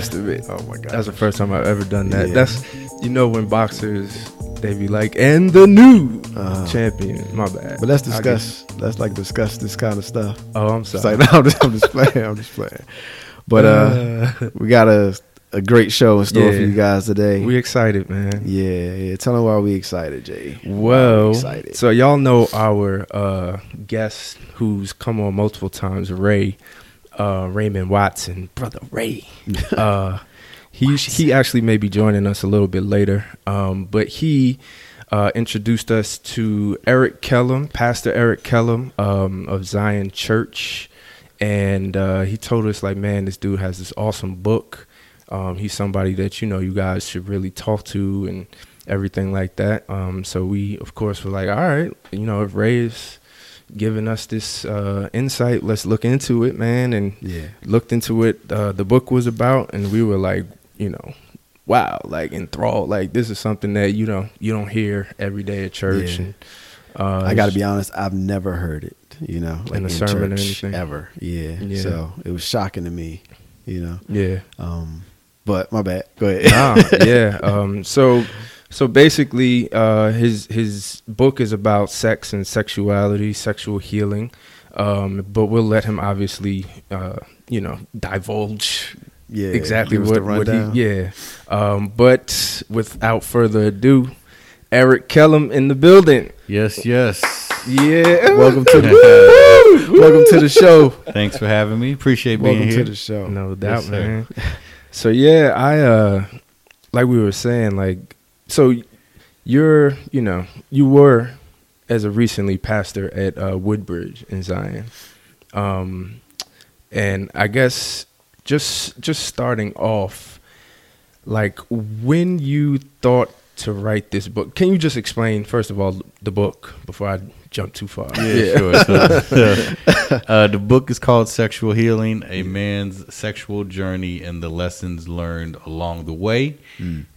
Testament. Oh my God. That's the first time I've ever done that. Yeah. That's you know when boxers they be like, and the new Uh, champion. My bad. But let's discuss. Let's like discuss this kind of stuff. oh, I'm sorry. like, no, I'm just, I'm just playing. I'm just playing. But uh, we got a a great show in store for you guys today. we excited, man. yeah, yeah. Tell them why we excited, Jay. We Well, excited. so y'all know our uh, guest who's come on multiple times, Ray uh, Raymond Watson, brother Ray. uh, he he actually may be joining us a little bit later, um, but he uh, introduced us to Eric Kellum, Pastor Eric Kellum um, of Zion Church, and uh, he told us like, man, this dude has this awesome book. Um, he's somebody that you know you guys should really talk to and everything like that. Um, so we, of course, were like, all right, you know, if Ray is giving us this uh, insight, let's look into it, man. And yeah, looked into what uh, the book was about, and we were like, you know, wow, like enthralled. Like this is something that you know you don't hear every day at church. Yeah. And uh, I got to be honest. I've never heard it. You know, like In a sermon or anything? ever. Yeah. Yeah. So it was shocking to me. You know. yeah. Um, but my bad. Go ahead. nah, yeah. Um, so, so basically, uh, his his book is about sex and sexuality, sexual healing. Um, but we'll let him obviously, uh, you know, divulge yeah. exactly give us the what, what he. Yeah. Um, but without further ado, Eric Kellum in the building. Yes, yes. Yeah. Welcome to the welcome to the show. Thanks for having me. Appreciate being Welcome here. to the show. No doubt, sir. man. So yeah, I uh like we were saying, like so you're you know, you were as a recently pastor at uh Woodbridge in Zion. Um and I guess just just starting off, like when you thought to write this book, can you just explain first of all the book before I jump too far? Yeah, sure. So, uh, the book is called Sexual Healing A Man's Sexual Journey and the Lessons Learned Along the Way.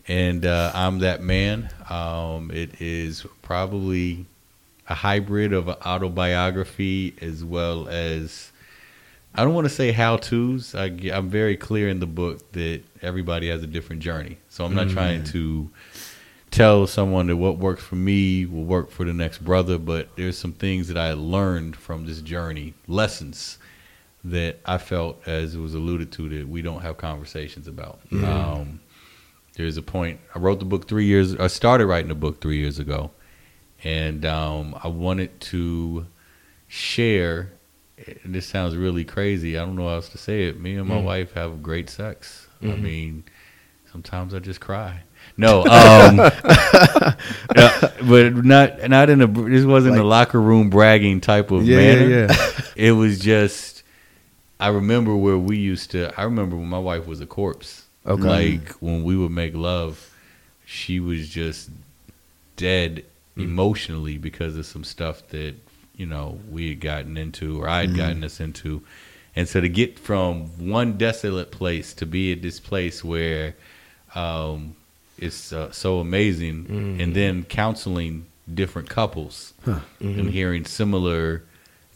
And uh, I'm that man. Um, it is probably a hybrid of an autobiography as well as, I don't want to say how to's. I, am very clear in the book that everybody has a different journey. So I'm not trying to tell someone that what works for me will work for the next brother, but there's some things that I learned from this journey, lessons that I felt, as it was alluded to, that we don't have conversations about. Um, there's a point. I wrote the book three years. I started writing the book three years ago, and um, I wanted to share. And this sounds really crazy. I don't know how else to say it. Me and my wife have great sex. I mean, sometimes I just cry. No, um, yeah, but not not in a. This wasn't a locker room bragging type of Yeah, manner. yeah, yeah. It was just. I remember where we used to. I remember when my wife was a corpse. Okay. Like when we would make love, she was just dead emotionally because of some stuff that you know we had gotten into or I had gotten us into, and so to get from one desolate place to be at this place where um, it's uh, so amazing, mm. and then counseling different couples and mm-hmm. hearing similar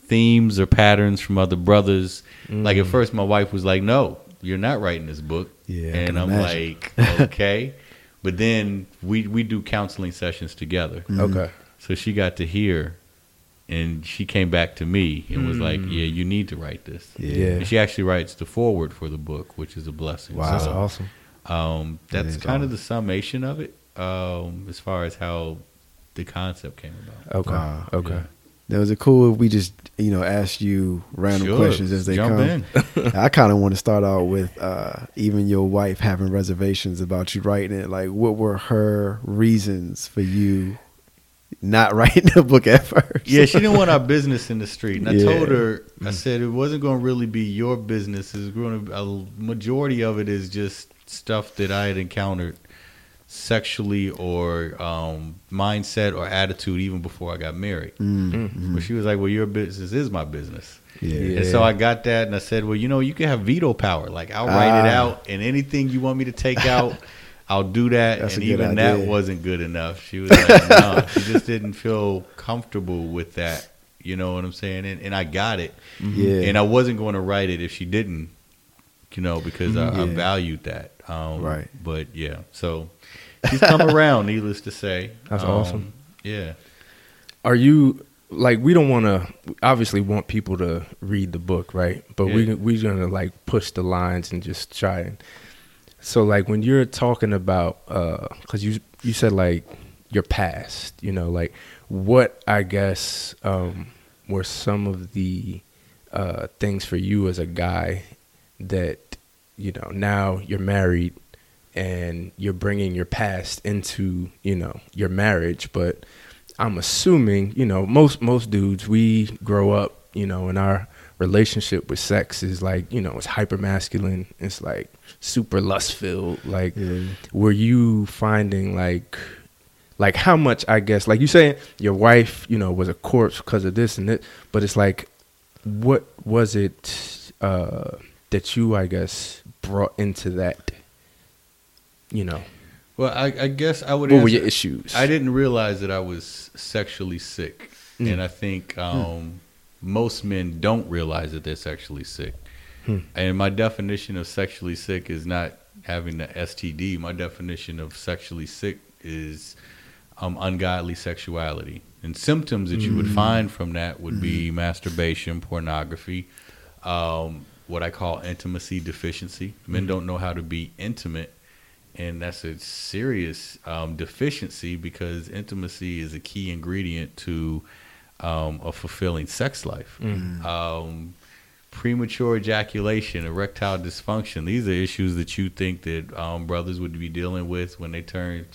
themes or patterns from other brothers. Like at mm. first, my wife was like, "No, you're not writing this book," Yeah, and I'm imagine. like, "Okay," but then we we do counseling sessions together, mm. Okay. so she got to hear. And she came back to me and was like, "Yeah, you need to write this." Yeah. And she actually writes the foreword for the book, which is a blessing. Wow. That's awesome. Um, that's is kind of the summation of it, um, as far as how the concept came about. Okay. Wow. Okay. Yeah. Now, is it cool if we just you know ask you random Sure. questions as they Jump come? in. I kind of want to start out with uh, even your wife having reservations about you writing it. Like, what were her reasons for you not writing the book at first? Yeah, she didn't want our business in the street. And I Yeah. told her, I said it wasn't going to really be your business. It's going to a majority of it is just stuff that I had encountered sexually or um, mindset or attitude even before I got married. But she was like, "Well, your business is my business." Yeah. And so I got that, and I said, "Well, you know, you can have veto power. Like I'll write it Ah. out, and anything you want me to take out, I'll do that." That's and a good even that wasn't good enough. She was like, "No," she just didn't feel comfortable with that. You know what I'm saying? And, and I got it. Yeah. And I wasn't going to write it if she didn't. You know, because I, I valued that. Um, Right. But yeah, so she's come around. Needless to say, That's Um, awesome. Yeah. Are you like we don't want to obviously want people to read the book, right? But we Yeah. we gonna like push the lines and just try and so like when you're talking about uh cuz you you said like your past, you know, like what I guess um were some of the uh things for you as a guy that you know, now you're married and you're bringing your past into, you know, your marriage, but I'm assuming, you know, most most dudes we grow up, you know, in our relationship with sex is like, you know, it's hyper masculine, it's like super lust filled. Like Yeah. were you finding like like how much I guess like you saying your wife, you know, was a corpse because of this and that, but it's like what was it uh that you I guess brought into that you know Well, I, I guess I would. what were your issues I didn't realize that I was sexually sick, Mm. and I think um, most men don't realize that they're sexually sick. Hmm. And my definition of sexually sick is not having the STD. My definition of sexually sick is um, ungodly sexuality, and symptoms that you would find from that would be masturbation, pornography, um, what I call intimacy deficiency. Men don't know how to be intimate and that's a serious um, deficiency because intimacy is a key ingredient to um, a fulfilling sex life. Um, premature ejaculation, erectile dysfunction. These are issues that you think that um, brothers would be dealing with when they turn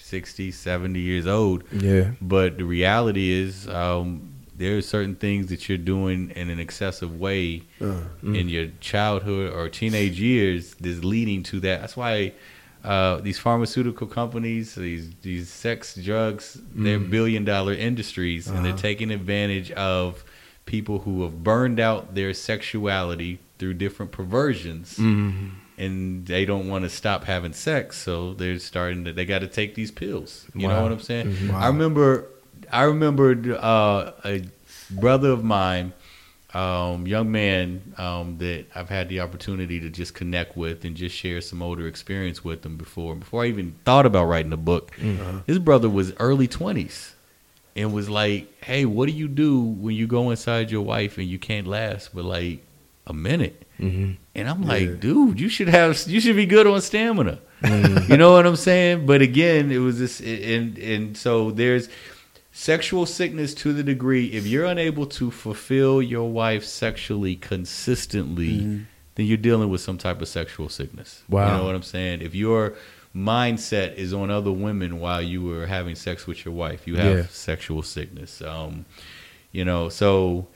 60, 70 years old. yeah But the reality is, um, there are certain things that you're doing in an excessive way Uh, in your childhood or teenage years that's leading to that. That's why uh, these pharmaceutical companies, these these sex drugs, they're billion dollar industries, and they're taking advantage of people who have burned out their sexuality through different perversions. And they don't want to stop having sex, so they're starting to. They got to take these pills. You know what I'm saying? Wow. I remember, I remember uh, a brother of mine um, young man um, that I've had the opportunity to just connect with and just share some older experience with them before. Before I even thought about writing a book, his brother was early twenties and was like, "Hey, what do you do when you go inside your wife and you can't last but like a minute?" mm-hmm. And I'm like, dude, you should have, you should be good on stamina. you know what I'm saying? But again, it was this, and and so there's sexual sickness to the degree if you're unable to fulfill your wife sexually consistently, then you're dealing with some type of sexual sickness. Wow. You know what I'm saying? If your mindset is on other women while you were having sex with your wife, you have Yeah. sexual sickness. Um, you know, so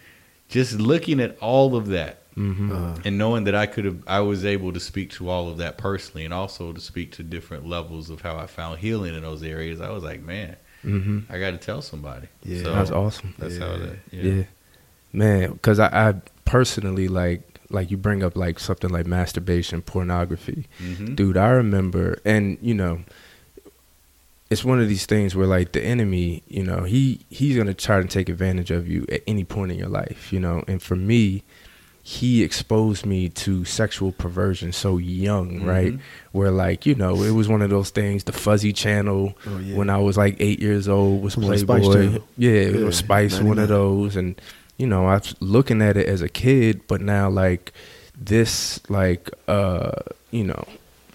just looking at all of that Mm-hmm. uh, and knowing that I could have, I was able to speak to all of that personally, and also to speak to different levels of how I found healing in those areas. I was like, man, Mm-hmm. I got to tell somebody. Yeah. So That's awesome. That's how Yeah. that. Yeah, Yeah. man. Because I, I personally like like you bring up like something like masturbation, pornography, hmm dude. I remember, and you know, it's one of these things where like the enemy, you know, he he's gonna try to take advantage of you at any point in your life, you know. And for me, he exposed me to sexual perversion so young, right? Mhm. Where like you know, it was one of those things. The Fuzzy Channel Oh, yeah. when I was like eight years old was It was a Spice Playboy. Yeah, it Yeah, was Spice, one of those, and you know, I was looking at it as a kid, but now like this, like uh, you know,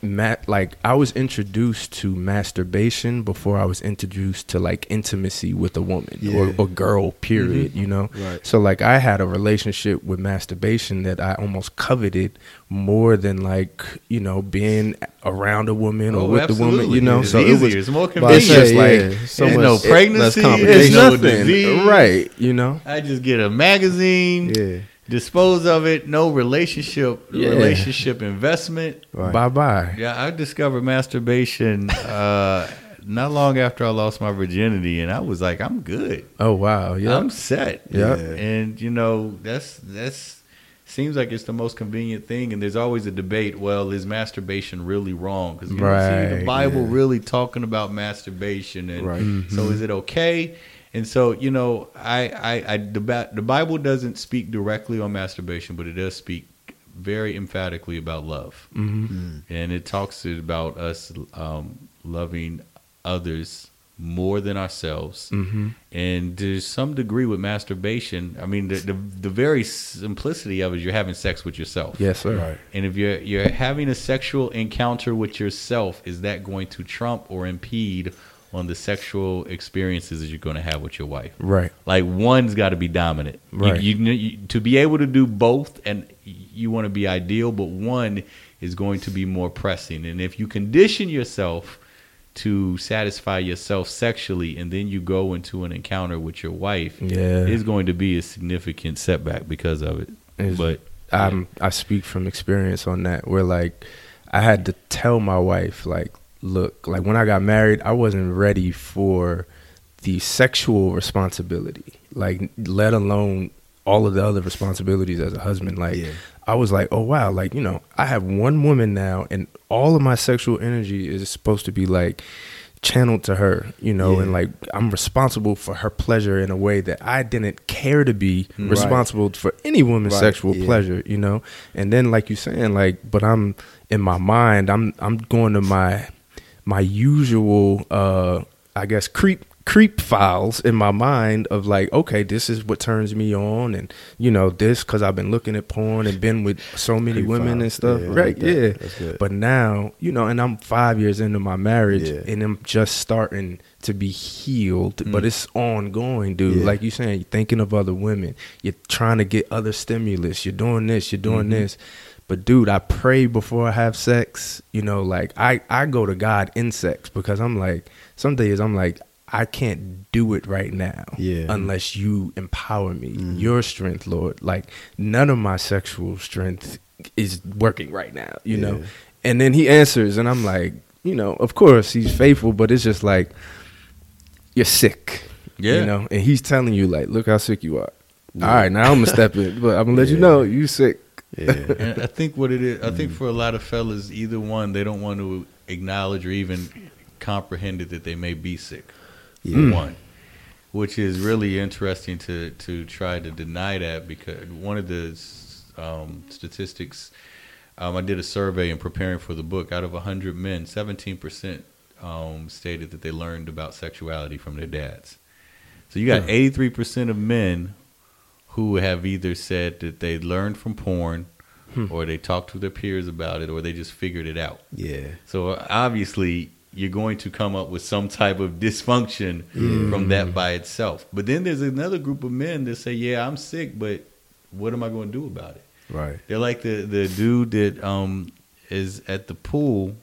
mat like I was introduced to masturbation before I was introduced to like intimacy with a woman Yeah. or a girl. Mm-hmm. Period. You know, Right. so like I had a relationship with masturbation that I almost coveted more than like you know being around a woman or Oh, with the woman. You know, it's so it was it's more convenient. It's just like- yeah, so much no pregnancy, there's it's no nothing, disease. right? You know, I just get a magazine, Yeah. Dispose of it. No relationship Yeah. relationship investment. Right. Bye bye. Yeah, I discovered masturbation uh, not long after I lost my virginity, and I was like, I'm good. Oh wow. Yeah. I'm set. Yeah. And you know, that's that's seems like it's the most convenient thing. And there's always a debate. Well, is masturbation really wrong? Because you don't see the Bible yeah. really talking about masturbation, and Right. so is it okay? And so you know, I, I, I the, the Bible doesn't speak directly on masturbation, but it does speak very emphatically about love, hmm and it talks about us um, loving others more than ourselves hmm and there's some degree with masturbation. I mean, the, the the very simplicity of it is you're having sex with yourself. Yes, sir. Right. And if you're you're having a sexual encounter with yourself, is that going to trump or impede on the sexual experiences that you're going to have with your wife? Right. Like one's got to be dominant. Right. You, you, to be able to do both, and you want to be ideal, but one is going to be more pressing. And if you condition yourself to satisfy yourself sexually, and then you go into an encounter with your wife, Yeah. it's going to be a significant setback because of it. It's- but I'm I speak from experience on that where like I had to tell my wife like look like when I got married I wasn't ready for the sexual responsibility like let alone all of the other responsibilities as a husband like Yeah. I was like oh wow like you know I have one woman now and all of my sexual energy is supposed to be like channeled to her you know Yeah. and like I'm responsible for her pleasure in a way that I didn't care to be Right. responsible for any woman's Right, sexual yeah. pleasure, you know. And then like you saying like but I'm in my mind I'm I'm going to my my usual uh I guess creep creep files in my mind of like okay this is what turns me on and you know this cuz I've been looking at porn and been with so many Creep women files. and stuff Yeah, right like yeah but now you know and I'm 5 years into my marriage Yeah. and I'm just starting to be healed but Mm. it's ongoing dude Yeah. like you saying you're thinking of other women you're trying to get other stimulus you're doing this you're doing Mhm. this but dude i pray before i have sex you know like i i go to god in sex because i'm like some days i'm like i can't do it right now Yeah. unless you empower me. Mhm. your strength lord. Like none of my sexual strength is working right now you know? And then he answers and i'm like you know of course he's faithful but it's just like you're sick Yeah. you know? And he's telling you like look how sick you are. All right now i'm gonna step in but i'm gonna let you know you sick Yeah. and I think what it is, I think for a lot of fellas, either one, they don't want to acknowledge or even comprehend it that they may be sick. Yeah. One, which is really interesting to to try to deny that because one of the um, statistics, um, I did a survey in preparing for the book. Out of hundred men, seventeen percent um, stated that they learned about sexuality from their dads. So you got eighty three percent of men who have either said that they learned from porn, or they talked to their peers about it, or they just figured it out. Yeah. So obviously, you're going to come up with some type of dysfunction from that by itself. But then there's another group of men that say, "Yeah, I'm sick, but what am I going to do about it?" Right. They're like the the dude that um is at the pool.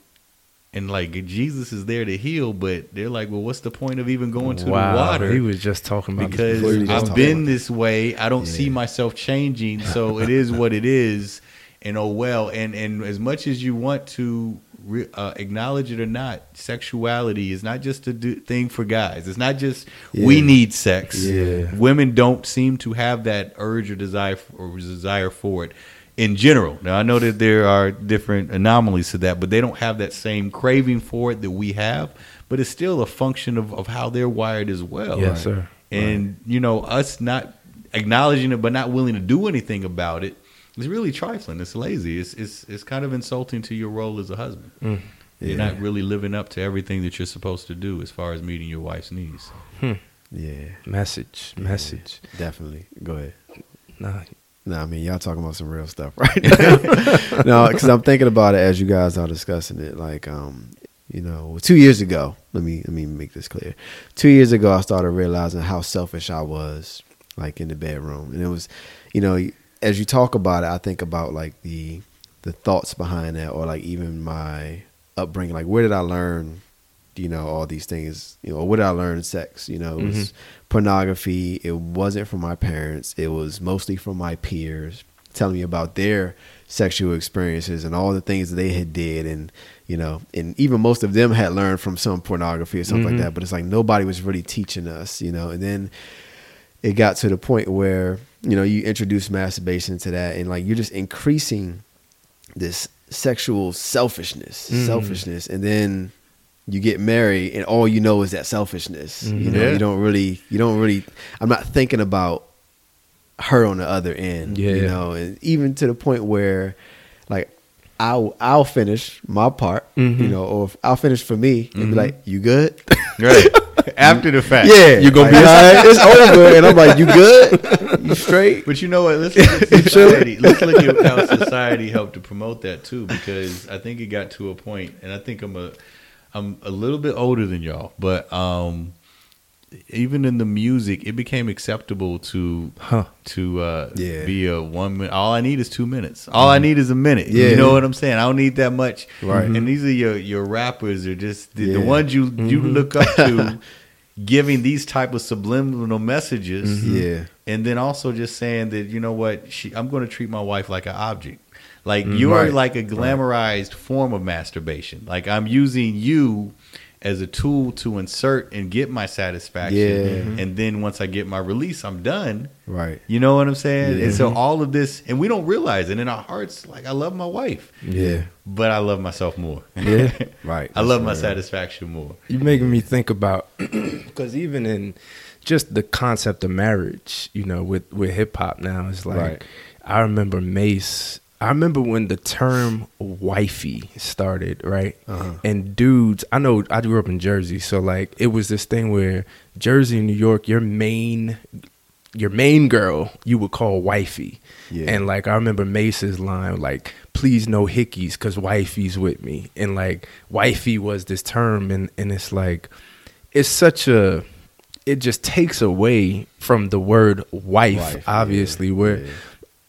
And like Jesus is there to heal, but they're like, well, what's the point of even going to the water? he was just talking about because just I've been this way. I don't see myself changing, so it is what it is. And oh well. And and as much as you want to re- uh, acknowledge it or not, sexuality is not just a do- thing for guys. It's not just we need sex. Yeah. Women don't seem to have that urge or desire f- or desire for it. In general, now I know that there are different anomalies to that, but they don't have that same craving for it that we have. But it's still a function of, of how they're wired as well yes sir and you know us not acknowledging it but not willing to do anything about it is really trifling it's lazy it's it's it's kind of insulting to your role as a husband Mm. you're not really living up to everything that you're supposed to do as far as meeting your wife's needs Yeah. message message Definitely. Go ahead. nah, No, I mean y'all talking about some real stuff right now. no, because I'm thinking about it as you guys are discussing it. Like, um, you know, two years ago. Let me let me make this clear. Two years ago, I started realizing how selfish I was, like in the bedroom, and it was, you know, as you talk about it, I think about like the the thoughts behind that, or like even my upbringing. Like, where did I learn you know, all these things, you know, what did I learn sex? You know, it was pornography. It wasn't from my parents. It was mostly from my peers telling me about their sexual experiences and all the things that they had did and you know and even most of them had learned from some pornography or something like that but it's like nobody was really teaching us you know and then it got to the point where you know you introduce masturbation to that and like you're just increasing this sexual selfishness Mm-hmm. selfishness and then you get married and all you know is that selfishness you Mm-hmm. know Yeah. you don't really you don't really i'm not thinking about her on the other end you Yeah. know and even to the point where like I'll I'll finish my part, Mhm. you know, or if I'll finish for me and be like, "You good?" Right. After the fact. yeah, You're gonna like, be all right, it's over, and I'm like, "You good? You straight?" But you know what? Let's look at society. Let's look at how society helped to promote that too, because I think it got to a point, and I think I'm a, I'm a little bit older than y'all, but um, even in the music, it became acceptable to Huh. to uh, Yeah. be a one minute. All I need is two minutes. All I need is a minute. Yeah. You know what I'm saying? I don't need that much. Right. And these are your your rappers are just the, the ones you you look up to. Giving these type of subliminal messages, Yeah. and then also just saying that you know what she, I'm going to treat my wife like an object. Like mm, you're like a glamorized form of masturbation. Like I'm using you as a tool to insert and get my satisfaction. Yeah. Mm-hmm. And then once I get my release, I'm done. Right. You know what I'm saying? Yeah. And so all of this, and we don't realize it in our hearts. Like I love my wife, Yeah. but I love myself more. Yeah. Right. I love my satisfaction more. You're making me think about because even in just the concept of marriage, you know, with with hip hop now, it's like Right. I remember Mase. I remember when the term "wifey" started, right? Uh-huh. And dudes, I know I grew up in Jersey, so like it was this thing where Jersey, and New York, your main your main girl you would call wifey. Yeah. And like I remember Mase's line, like, please no hickeys, cause wifey's with me. And like wifey was this term and, and it's like it's such a it just takes away from the word wife, Wife, obviously, yeah, where yeah.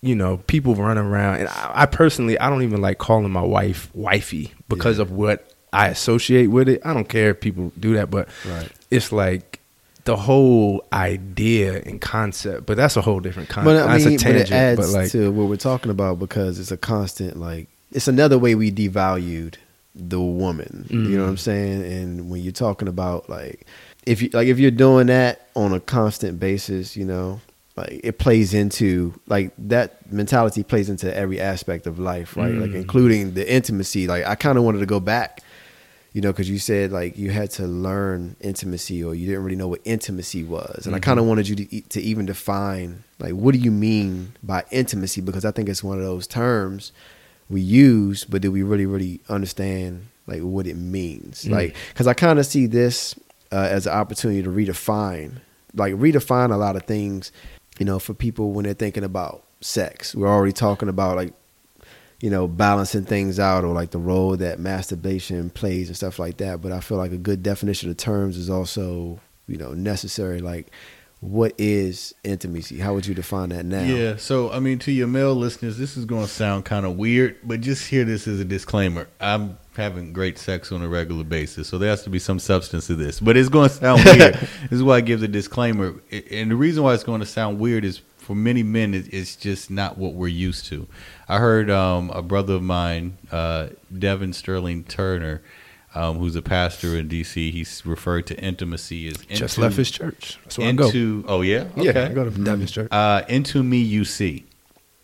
You know, people run around and I, I personally I don't even like calling my wife wifey because Yeah. of what I associate with it. I don't care if people do that, but Right. it's like the whole idea and concept, but that's a whole different concept. But I that's mean, a but tangent, it adds but like to what we're talking about because it's a constant like it's another way we devalued the woman. You know Mm. what I'm saying? And when you're talking about like if you like if you're doing that on a constant basis, you know, like it plays into like that mentality plays into every aspect of life, right? Like Mm. including the intimacy. Like I kind of wanted to go back you know, because you said like you had to learn intimacy or you didn't really know what intimacy was, and I kind of wanted you to to even define like what do you mean by intimacy because I think it's one of those terms we use, but do we really really understand like what it means? Mm. Like because I kind of see this uh, as an opportunity to redefine, like redefine a lot of things, you know, for people when they're thinking about sex. We're already talking about like you know, balancing things out or like the role that masturbation plays and stuff like that. But I feel like a good definition of terms is also, you know, necessary. Like, what is intimacy? How would you define that now? Yeah. So, I mean, to your male listeners, this is going to sound kind of weird, but just hear this as a disclaimer. I'm having great sex on a regular basis, so there has to be some substance to this. But it's going to sound weird. this is why I give the disclaimer. And the reason why it's going to sound weird is for many men, it's just not what we're used to. I heard um, a brother of mine, uh, Devin Sterling Turner, um, who's a pastor in D.C., he's referred to intimacy as just into- left his church. That's where I go. into, Oh, yeah? Yeah, I go to Devin's church. uh, into me you see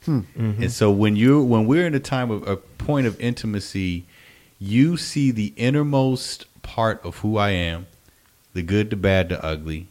and so when you when we're in a time of a point of intimacy you see the innermost part of who i am the good the bad the ugly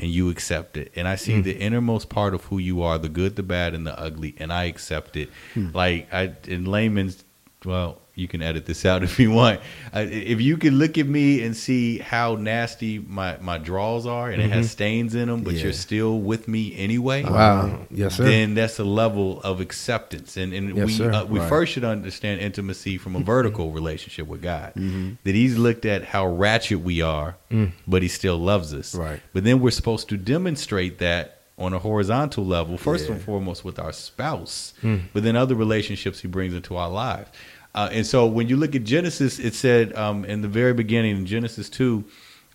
and you accept it. And i see hmm. the innermost part of who you are the good the bad and the ugly and i accept it. Hmm. Like i in layman's well you can edit this out if you want uh, if you can look at me and see how nasty my my draws are and it has mm-hmm. stains in them but Yeah. you're still with me anyway Wow. Yes, sir. then that's a level of acceptance. And, and Yes, we uh, we Right. first should understand intimacy from a mm-hmm. vertical relationship with God. Mm-hmm. That He's looked at how ratchet we are, mm. but He still loves us. Right. But then we're supposed to demonstrate that on a horizontal level, first and foremost with our spouse, mm. but then other relationships He brings into our lives. Uh, and so when you look at Genesis, it said um, in the very beginning in Genesis two,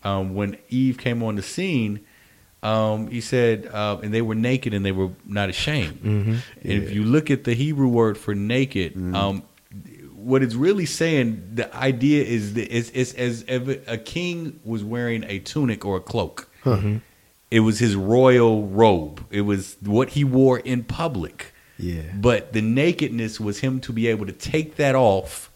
um, when Eve came on the scene, um, he said, uh, and they were naked and they were not ashamed. And if you look at the Hebrew word for naked, um, what it's really saying, the idea is that it's, it's as if a king was wearing a tunic or a cloak. It was his royal robe. It was what he wore in public. Yeah. But the nakedness was him to be able to take that off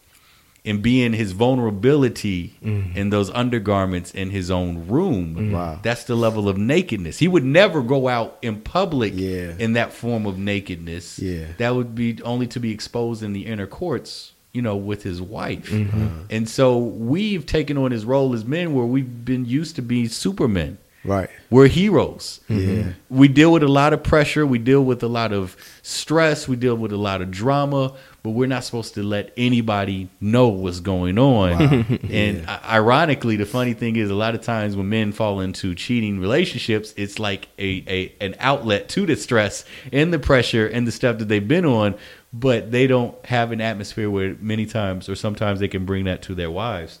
and be in his vulnerability mm. in those undergarments in his own room. Mm. Wow. That's the level of nakedness. He would never go out in public Yeah. in that form of nakedness. Yeah. That would be only to be exposed in the inner courts, you know, with his wife. Mm-hmm. And so we've taken on his role as men where we've been used to be supermen. Right. We're heroes. Yeah. We deal with a lot of pressure. We deal with a lot of stress. We deal with a lot of drama, but we're not supposed to let anybody know what's going on. and i- ironically, the funny thing is, a lot of times when men fall into cheating relationships, it's like a, a an outlet to the stress and the pressure and the stuff that they've been on, but they don't have an atmosphere where many times or sometimes they can bring that to their wives.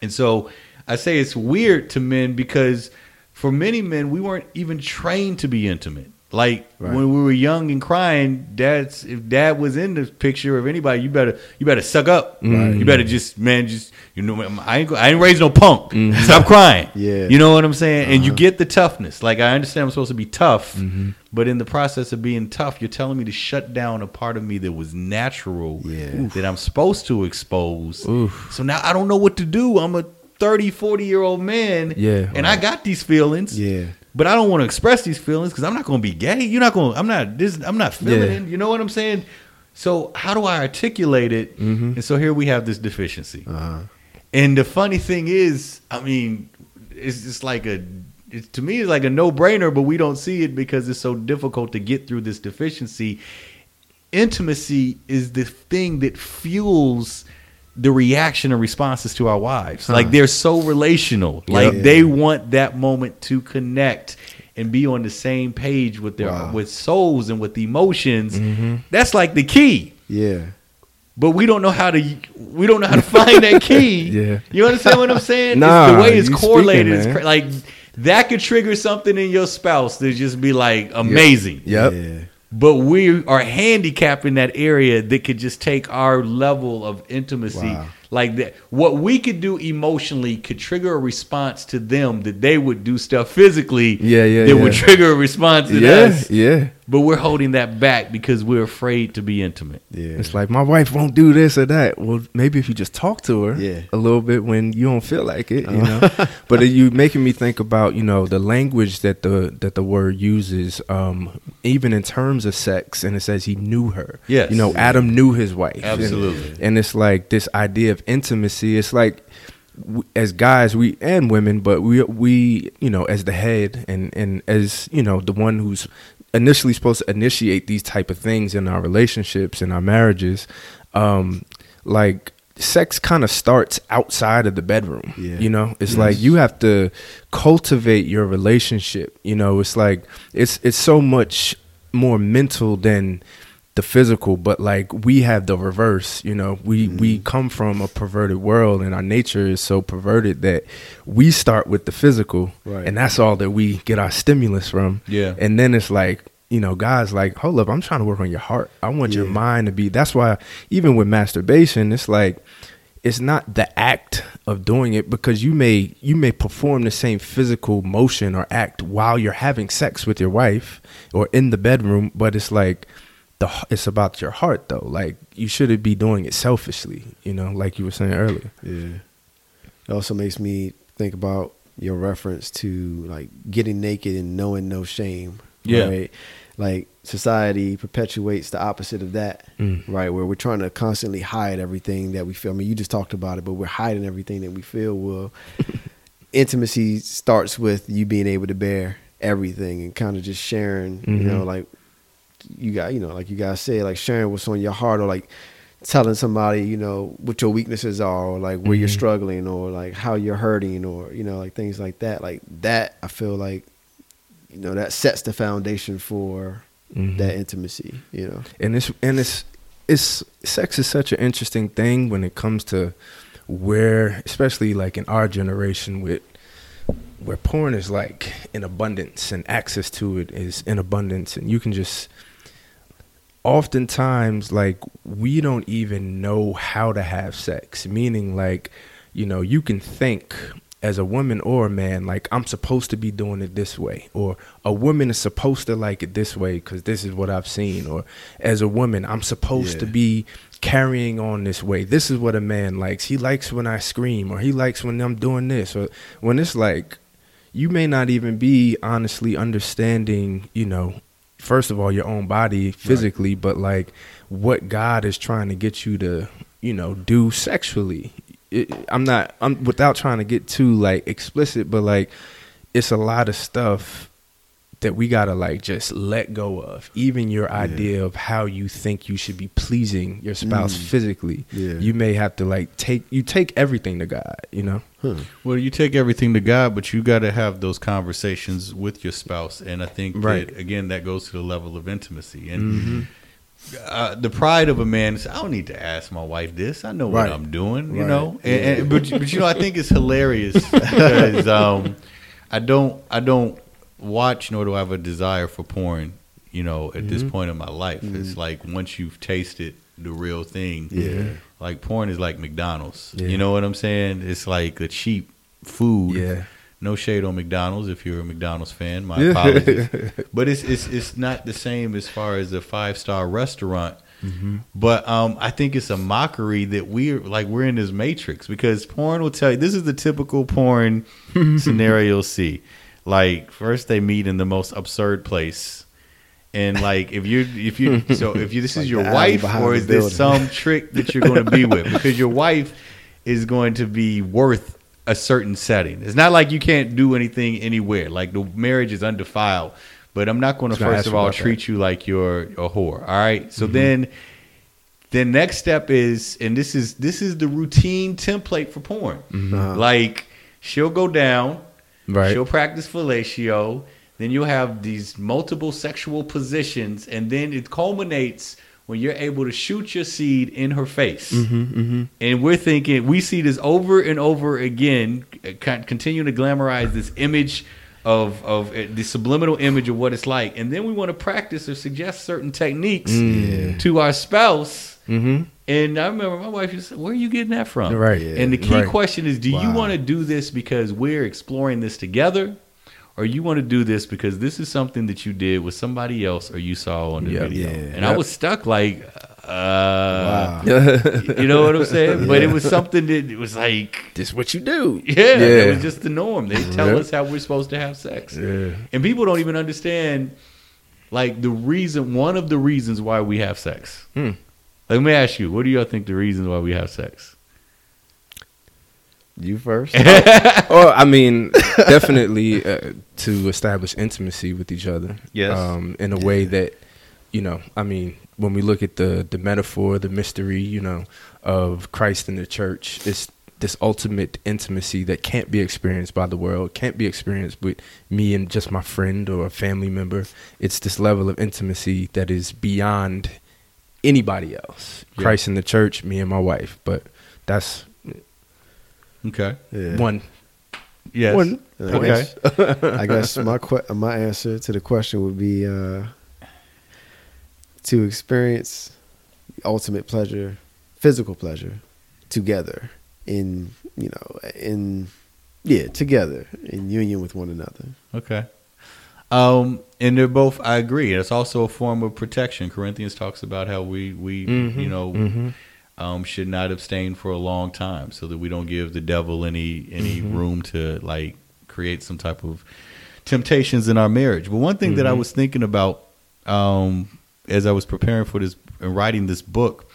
And so I say it's weird to men because for many men, we weren't even trained to be intimate. Like Right. when we were young and crying, dad's if dad was in the picture of anybody, you better you better suck up. You mm-hmm. better just man, just you know, I ain't I ain't raised no punk. Mm-hmm. Stop crying. Yeah. you know what I'm saying. And you uh-huh. get the toughness. Like I understand I'm supposed to be tough, mm-hmm. but in the process of being tough, you're telling me to shut down a part of me that was natural. Yeah. that I'm supposed to expose. So now I don't know what to do. I'm a 30, 40 year old man. Yeah. And I got these feelings. Yeah. But I don't want to express these feelings because I'm not going to be gay. You're not going. I'm not. This. I'm not feminine. You know what I'm saying? So how do I articulate it? And so here we have this deficiency. Uh-huh. And the funny thing is, I mean, it's just like a. It's, to me, it's like a no brainer, but we don't see it because it's so difficult to get through this deficiency. Intimacy is the thing that fuels the reaction and responses to our wives. Like they're so relational. Like Yeah. they want that moment to connect and be on the same page with their Wow. with souls and with emotions. That's like the key Yeah. but we don't know how to we don't know how to find that key. Yeah. you understand what I'm saying? Nah, it's the way it's correlated. speaking, It's cra- like that could trigger something in your spouse to just be like amazing. Yep. Yeah. But we are handicapping that area that could just take our level of intimacy. Wow. Like that, what we could do emotionally could trigger a response to them that they would do stuff physically. Yeah, yeah, That would trigger a response to Yeah, us. yeah. But we're holding that back because we're afraid to be intimate. Yeah. It's like my wife won't do this or that. Well, maybe if you just talk to her Yeah. a little bit when you don't feel like it, you know. but it- you making me think about you know the language that the that the word uses, um, even in terms of sex, and it says he knew her. Yes. you know, Adam knew his wife. Absolutely. and it's like this idea of intimacy. It's like as guys we and women but we we you know as the head and and as you know the one who's initially supposed to initiate these type of things in our relationships and our marriages um like sex kind of starts outside of the bedroom Yeah. you know? It's like you have to cultivate your relationship you know? It's like it's it's so much more mental than the physical but like we have the reverse you know? We mm-hmm. we come from a perverted world and our nature is so perverted that we start with the physical Right. and that's all that we get our stimulus from. Yeah. and then it's like you know guys like hold up i'm trying to work on your heart. I want your mind to be that's why even with masturbation it's like it's not the act of doing it because you may you may perform the same physical motion or act while you're having sex with your wife or in the bedroom but it's like the it's about your heart though like you shouldn't be doing it selfishly you know like you were saying earlier Yeah. It also makes me think about your reference to like getting naked and knowing no shame. Yeah. Right? Like society perpetuates the opposite of that, Mm. right? Where we're trying to constantly hide everything that we feel. I mean, you just talked about it, but we're hiding everything that we feel. Well, intimacy starts with you being able to bear everything and kind of just sharing, you know, like you got, you know, like you guys said, like sharing what's on your heart or like telling somebody, you know, what your weaknesses are or like where you're Mhm. struggling or like how you're hurting or, you know, like things like that. Like that, I feel like, you know, that sets the foundation for Mhm. that intimacy, you know. and it's and it's it's sex is such an interesting thing when it comes to where, especially like in our generation, with where porn is like in abundance and access to it is in abundance, and you can just oftentimes like we don't even know how to have sex. Meaning like you know you can think as a woman or a man like i'm supposed to be doing it this way or a woman is supposed to like it this way because this is what i've seen or as a woman i'm supposed to be carrying on this way. This is what a man likes. He likes when i scream or he likes when i'm doing this or when it's like you may not even be honestly understanding you know first of all your own body physically but like what god is trying to get you to you know do sexually. It, i'm not i'm without trying to get too like explicit but like it's a lot of stuff that we gotta like just let go of. Even your idea of how you think you should be pleasing your spouse Mm. physically. Yeah. you may have to like take you take everything to god you know Well, you take everything to God, but you got to have those conversations with your spouse, and I think Right. that again that goes to the level of intimacy and uh, the pride of a man is I don't need to ask my wife this. I know what I'm doing, you Right. know. And, and, but but you know I think it's hilarious because um, I don't I don't watch nor do I have a desire for porn. You know, at this point in my life, it's like once you've tasted the real thing, Yeah. Like porn is like McDonald's. Yeah. You know what I'm saying? It's like a cheap food. yeah No shade on McDonald's if you're a McDonald's fan. My apologies. but it's it's it's not the same as far as a five star restaurant. But um, I think it's a mockery that we're like we're in this matrix because porn will tell you this is the typical porn scenario. you'll See, like first they meet in the most absurd place, and like if you if you so if you this is Like your wife or is this some trick that you're going to be with because your wife is going to be worth a certain setting. It's not like you can't do anything anywhere. Like the marriage is undefiled, but I'm not going to first of all about that. treat you like you're a whore. All right. So then the next step is, and this is this is the routine template for porn. Uh-huh. Like she'll go down, right She'll practice fellatio. Then you'll have these multiple sexual positions, and then it culminates when you're able to shoot your seed in her face. And we're thinking, we see this over and over again, uh, con- continue to glamorize this image of of uh, the subliminal image of what it's like, and then we want to practice or suggest certain techniques to our spouse. mm-hmm And I remember my wife say, Where are you getting that from? Right. And the key Right. question is Do you want to do this because we're exploring this together? Or you want to do this because this is something that you did with somebody else or you saw on the Yep. video? Yeah. And I was stuck like, uh, Wow. you know what I'm saying? But it was something that it was like, this is what you do yeah, Yeah. it was just the norm. They tell Yeah. us how we're supposed to have sex. yeah And people don't even understand, like, the reason, one of the reasons why we have sex. Hmm. Let me ask you, what do y'all think the reasons why we have sex? You first. Well, I mean, definitely uh, to establish intimacy with each other. Yes. Um, in a way that, you know, I mean, when we look at the the metaphor, the mystery, you know, of Christ and the church, it's this ultimate intimacy that can't be experienced by the world, can't be experienced with me and just my friend or a family member. It's this level of intimacy that is beyond anybody else. Yeah. Christ and the church, me and my wife. But that's Okay. Yeah. one. Yes. One. I Okay. guess, I guess my que- my answer to the question would be uh, to experience ultimate pleasure, physical pleasure, together in you know in yeah together in union with one another. Okay. Um, and they're both. I agree. It's also a form of protection. Corinthians talks about how we we Mhm, you know mhm. Um, should not abstain for a long time, so that we don't give the devil any any Mm-hmm. room to like create some type of temptations in our marriage. But one thing that I Mhm. was thinking about um, as I was preparing for this and writing this book,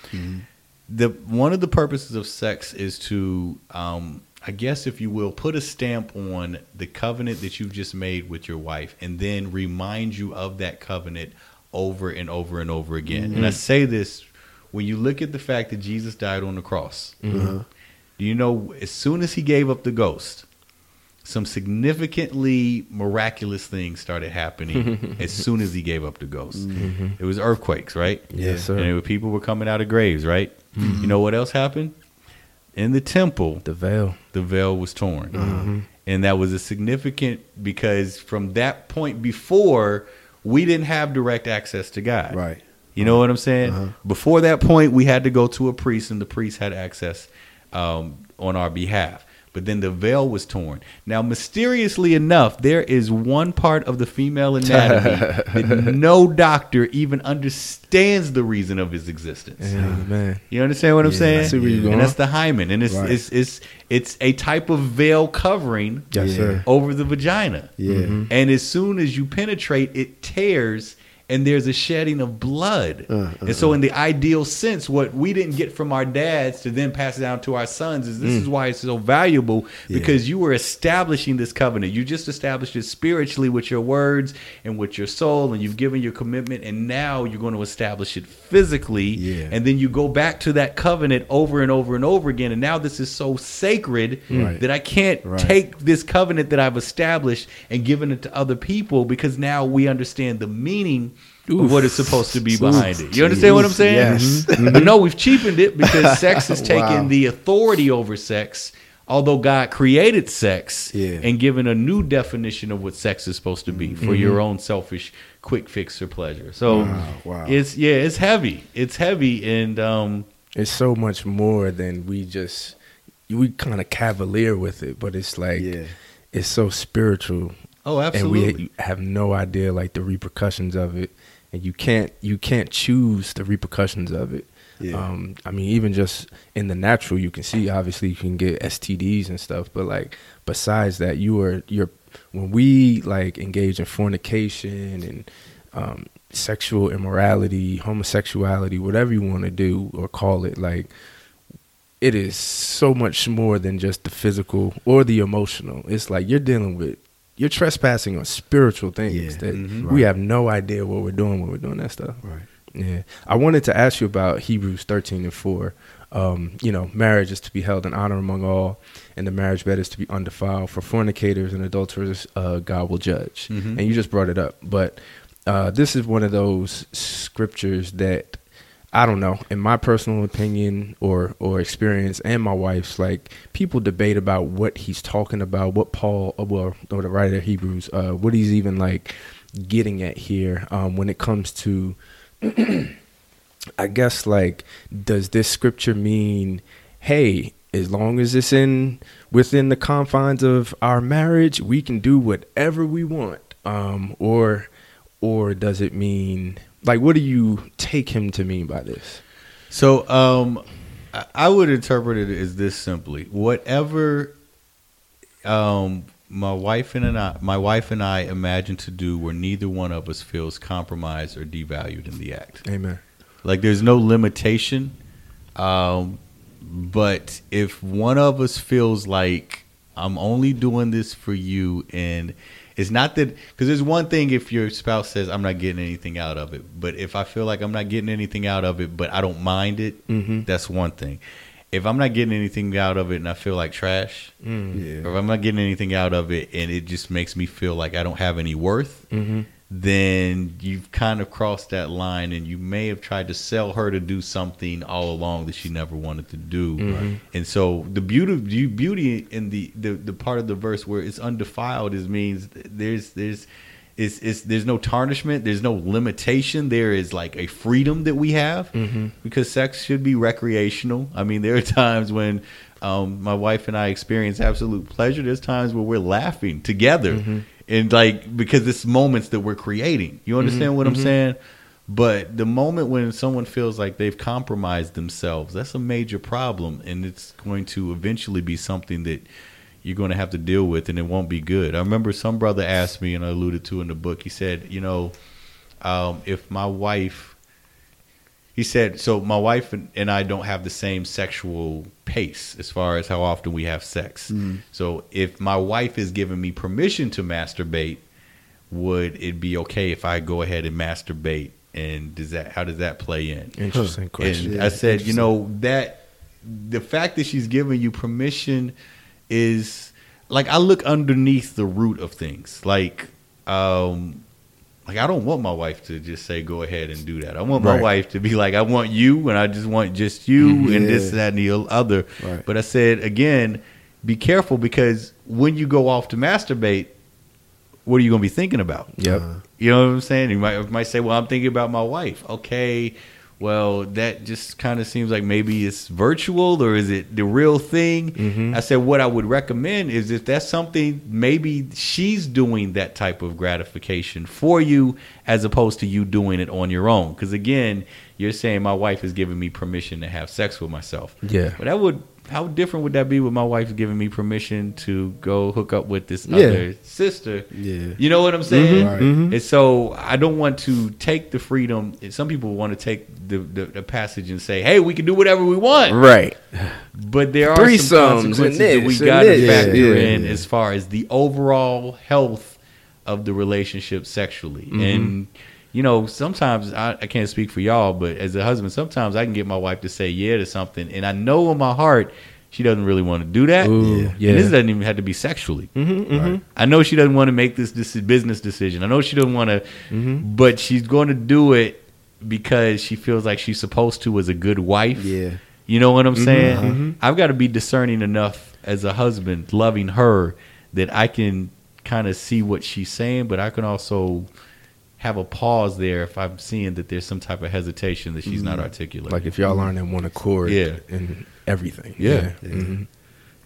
the one of the purposes of sex is to um, I guess if you will put a stamp on the covenant that you've just made with your wife and then remind you of that covenant over and over and over again. And I say this when you look at the fact that Jesus died on the cross. Mm-hmm. Uh-huh. Do you know as soon as he gave up the ghost, some significantly miraculous things started happening mm-hmm. as soon as he gave up the ghost. Mm-hmm. It was earthquakes, right? Yes, sir. And it was- people were coming out of graves, right? You know what else happened? In the temple, The veil. the veil was torn. And that was a significant because from that point before, we didn't have direct access to God. Right. You know what I'm saying? Before that point, we had to go to a priest, and the priest had access um, on our behalf. But then the veil was torn. Now, mysteriously enough, there is one part of the female anatomy that no doctor even understands the reason of his existence. You understand what I'm Yeah, saying? I see where you're going. And that's the hymen, and it's Right. it's, it's it's a type of veil covering Yes, over the vagina. Yeah. And as soon as you penetrate, it tears and there's a shedding of blood. Uh, uh, and so, in the ideal sense, what we didn't get from our dads to then pass it down to our sons is this is why it's so valuable because you were establishing this covenant. You just established it spiritually with your words and with your soul, and you've given your commitment, and now you're going to establish it physically. Yeah. And then you go back to that covenant over and over and over again. And now this is so sacred Right. that I can't Right. take this covenant that I've established and given it to other people because now we understand the meaning of what is supposed to be behind it. You understand what I'm saying? Yes. Mm-hmm. Mm-hmm. But no, we've cheapened it because sex has taken Wow. the authority over sex. Although God created sex Yeah. and given a new definition of what sex is supposed to be for mm-hmm. your own selfish quick fix or pleasure. So Wow, wow. it's yeah, it's heavy. It's heavy and um It's so much more than we just we kind of cavalier with it, but it's like Yeah. it's so spiritual, oh absolutely. and we have no idea like the repercussions of it, and you can't you can't choose the repercussions of it. Yeah. Um, I mean, even just in the natural, you can see obviously you can get STDs and stuff, but like besides that, you are you're when we like engage in fornication and um, sexual immorality, homosexuality, whatever you want to do or call it, like it is so much more than just the physical or the emotional. It's like you're dealing with you're trespassing on spiritual things Yeah. that Mhm. we Right. have no idea what we're doing when we're doing that stuff. Right. Yeah. I wanted to ask you about Hebrews 13 and 4. Um, you know, marriage is to be held in honor among all, and the marriage bed is to be undefiled. For fornicators and adulterers, uh, God will judge. Mhm. And you just brought it up. But uh, this is one of those scriptures that I don't know, in my personal opinion or or experience, and my wife's, like people debate about what he's talking about, what Paul, uh, well, or the writer of Hebrews, uh, what he's even like getting at here um, when it comes to, I guess, like, does this scripture mean, hey, as long as it's in within the confines of our marriage, we can do whatever we want, um, or or does it mean like what do you take him to mean by this? So um, I- I would interpret it as this simply: whatever um, my wife and I, my wife and I imagine to do, where neither one of us feels compromised or devalued in the act. Amen. Like there's no limitation. Um, but if one of us feels like I'm only doing this for you, and it's not that because there's one thing if your spouse says I'm not getting anything out of it, but if I feel like I'm not getting anything out of it, but I don't mind it, Mhm. that's one thing. If I'm not getting anything out of it and I feel like trash, Mm. or if I'm not getting anything out of it and it just makes me feel like I don't have any worth, Mm-hmm. Then you've kind of crossed that line and you may have tried to sell her to do something all along that she never wanted to do. Mhm. And so the beauty beauty in the, the the part of the verse where it's undefiled is means there's there's it's, it's there's no tarnishment, there's no limitation. There is like a freedom that we have Mm-hmm. because sex should be recreational. I mean, there are times when um, my wife and I experience absolute pleasure. There's times where we're laughing together, Mm-hmm. And like because it's moments that we're creating. You understand what I'm mhm. saying? But the moment when someone feels like they've compromised themselves, that's a major problem, and it's going to eventually be something that you're going to have to deal with, and it won't be good. I remember some brother asked me, and I alluded to in the book. He said, you know, um, if my wife he said so my wife and, and i don't have the same sexual pace as far as how often we have sex. So if my wife is giving me permission to masturbate would it be okay if i go ahead and masturbate? And does that how does that play in? Interesting question. and Yeah, I said, you know, that the fact that she's giving you permission is like I look underneath the root of things. Like, um, like I don't want my wife to just say go ahead and do that. I want my Right. wife to be like, I want you, and I just want just you, and this, that, and the other. Right. But I said again, be careful because when you go off to masturbate, what are you going to be thinking about? Yep. Uh, You know what I'm saying? You might you might say, "Well, I'm thinking about my wife." Okay, well, that just kind of seems like maybe it's virtual or is it the real thing? Mhm. I said, what I would recommend is if that's something, maybe she's doing that type of gratification for you as opposed to you doing it on your own. Because again, you're saying my wife is giving me permission to have sex with myself. Yeah. But that would. How different would that be with my wife giving me permission to go hook up with this Yeah. other sister? Yeah. You know what I'm saying? Right. Mhm. And so I don't want to take the freedom. Some people want to take the, the, the passage and say, "Hey, we can do whatever we want," Right. but there are some Threesomes and consequences that we got to factor Yeah, in yeah. as far as the overall health of the relationship sexually. Mm-hmm. And you know, sometimes I, I can't speak for y'all, but as a husband, sometimes I can get my wife to say yeah to something, and I know in my heart she doesn't really want to do that. Ooh, And yeah. this doesn't even have to be sexually. Mm-hmm, mm-hmm. I know she doesn't want to make this, this business decision. I know she doesn't want to, Mm-hmm. but she's going to do it because she feels like she's supposed to as a good wife. Yeah. You know what I'm saying? mhm. I've got to be discerning enough as a husband, loving her, that I can kind of see what she's saying, but I can also have a pause there if I'm seeing that there's some type of hesitation that she's not articulating. Like if y'all aren't in one accord Yeah. and everything. Yeah. Yeah. Mhm.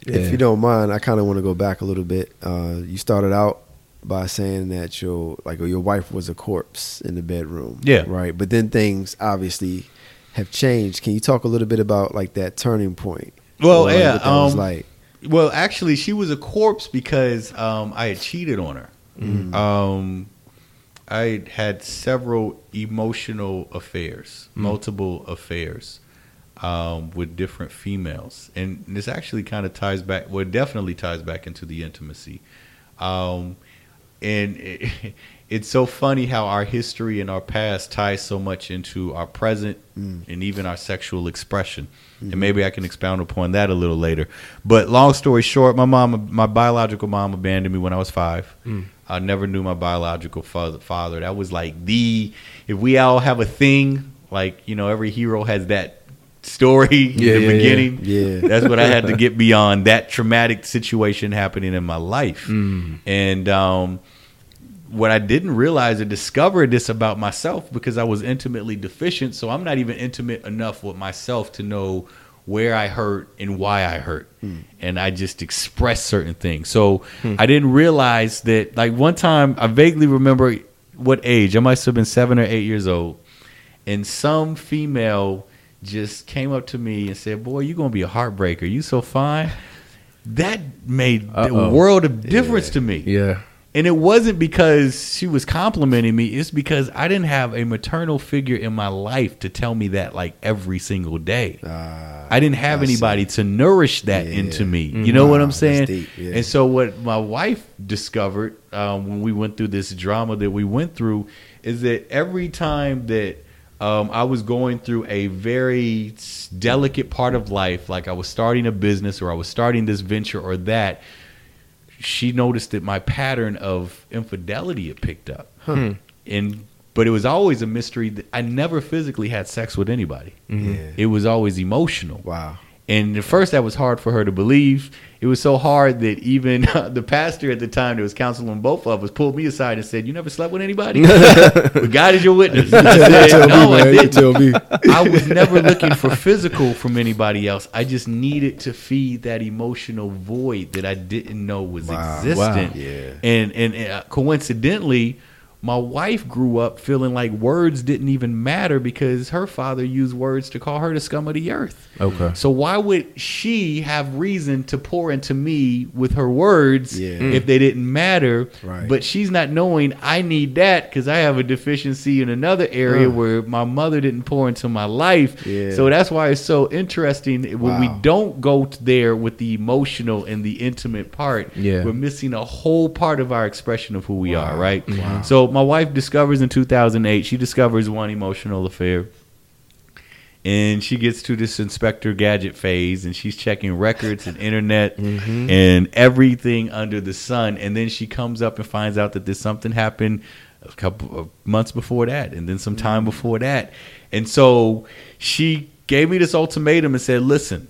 If you don't mind, I kind of want to go back a little bit. Uh, you started out by saying that your like your wife was a corpse in the bedroom. Yeah. Right. But then things obviously have changed. Can you talk a little bit about like that turning point? Well, Or, yeah, what that was um, like. Well, actually, she was a corpse because um, I had cheated on her. Um, I had several emotional affairs, multiple affairs um, with different females, and this actually kind of ties back. Well, it definitely ties back into the intimacy. Um, and it, it's so funny how our history and our past ties so much into our present and even our sexual expression. And maybe I can expound upon that a little later. But long story short, my mom, my biological mom, abandoned me when I was five. I never knew my biological father. That was like the. If we all have a thing, like you know, every hero has that story Yeah, in the yeah, yeah. beginning. Yeah. That's what I had to get beyond that traumatic situation happening in my life. And um, what I didn't realize or discover this about myself because I was intimately deficient. So I'm not even intimate enough with myself to know where I hurt and why I hurt. Hmm. And I just express certain things. So hmm. I didn't realize that, like, one time I vaguely remember what age, I must have been seven or eight years old. And some female just came up to me and said, Boy, you're going to be a heartbreaker. You so fine. That made the Uh-oh. world of difference to me. Yeah. And it wasn't because she was complimenting me. It's because I didn't have a maternal figure in my life to tell me that like every single day. Ah, I didn't have I see. anybody to nourish that Yeah. into me. You know what I'm saying? yeah. And so what my wife discovered um, when we went through this drama that we went through is that every time that um, I was going through a very delicate part of life, like I was starting a business or I was starting this venture or that, she noticed that my pattern of infidelity had picked up. Hmm. And but it was always a mystery that I never physically had sex with anybody. Mm-hmm. Yeah. It was always emotional. Wow. And at first, that was hard for her to believe. It was so hard that even the pastor at the time that was counseling both of us pulled me aside and said, "You never slept with anybody? but God is your witness." I said, "No, I didn't." tell me. I was never looking for physical from anybody else. I just needed to feed that emotional void that I didn't know was Wow. existent. Wow. Yeah. And and uh, coincidentally, my wife grew up feeling like words didn't even matter because her father used words to call her the scum of the earth. Okay. So why would she have reason to pour into me with her words Yeah. if they didn't matter? Right. But she's not knowing I need that because I have a deficiency in another area Uh. where my mother didn't pour into my life. Yeah. So that's why it's so interesting when we don't go there with the emotional and the intimate part. Yeah. We're missing a whole part of our expression of who we are, right? Wow. So my wife discovers in 2008, she discovers one emotional affair. and she gets to this Inspector Gadget phase, and she's checking records and internet mm-hmm. and everything under the sun. And then she comes up and finds out that there's something happened a couple of months before that, and then some time mm-hmm. before that. And so she gave me this ultimatum and said, "Listen."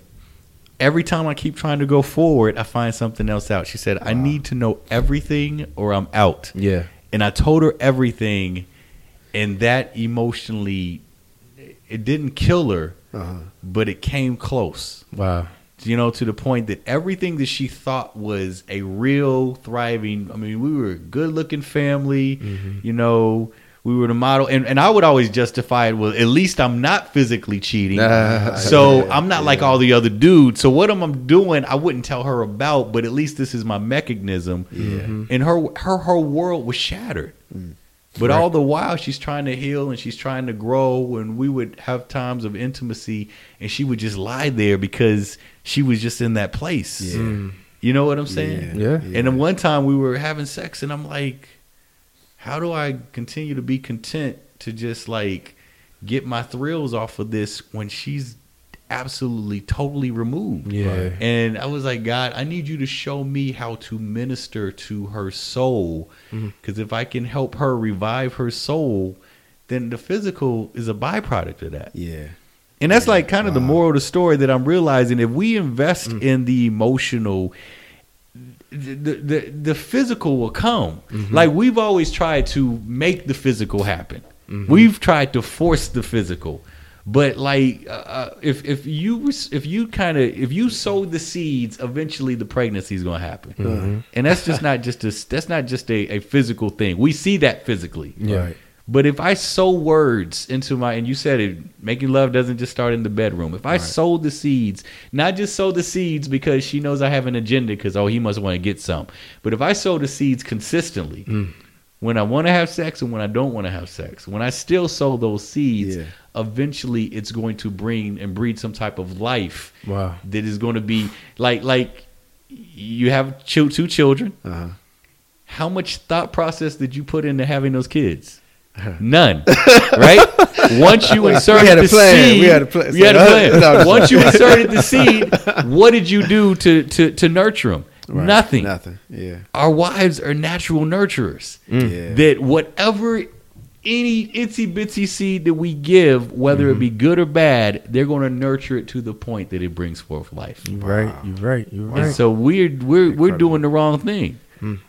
Every time I keep trying to go forward, I find something else out. She said, I need to know everything or I'm out. Yeah. And I told her everything, and that emotionally, it didn't kill her, Uh-huh. but it came close. Wow. You know, to the point that everything that she thought was a real thriving. I mean, we were a good looking family. You know, we were the model, and, and I would always justify it. Well, at least I'm not physically cheating, so yeah, I'm not like all the other dudes. So what am I doing? I wouldn't tell her about, but at least this is my mechanism. Yeah. And her her her world was shattered. Mm. But all the while she's trying to heal and she's trying to grow and we would have times of intimacy and she would just lie there because she was just in that place. Yeah. You know what I'm saying? Yeah. And then one time we were having sex and I'm like, how do I continue to be content to just like get my thrills off of this when she's absolutely totally removed? Yeah. And I was like, God, I need you to show me how to minister to her soul. Mm-hmm. Because if I can help her revive her soul, then the physical is a byproduct of that. Yeah. And that's like kind of the moral of the story that I'm realizing if we invest Mm. in the emotional, the, the, the physical will come. Mm-hmm. Like we've always tried to make the physical happen. Mm-hmm. We've tried to force the physical. But like, uh, uh, if if you if you kind of if you sow the seeds, eventually the pregnancy is going to happen, Mm-hmm. and that's just not just a that's not just a, a physical thing. We see that physically, Yeah. Right. But if I sow words into my, and you said it, making love doesn't just start in the bedroom. If I sow the seeds, not just sow the seeds because she knows I have an agenda because, oh, he must want to get some. But if I sow the seeds consistently, when I want to have sex and when I don't want to have sex, when I still sow those seeds, Yeah. eventually it's going to bring and breed some type of life Wow. that is going to be like, like you have two, two children Uh-huh. how much thought process did you put into having those kids? None, right? Once you inserted had a the plan. seed, We had a plan. You had a plan. No, Once you inserted the seed, what did you do to to to nurture them? Right. Nothing. Nothing. Yeah. Our wives are natural nurturers. Mm. Yeah. That whatever any itsy bitsy seed that we give, whether it mm-hmm. be good or bad, they're going to nurture it to the point that it brings forth life. You're right. You're right. You're And so we're we're we're doing the wrong thing.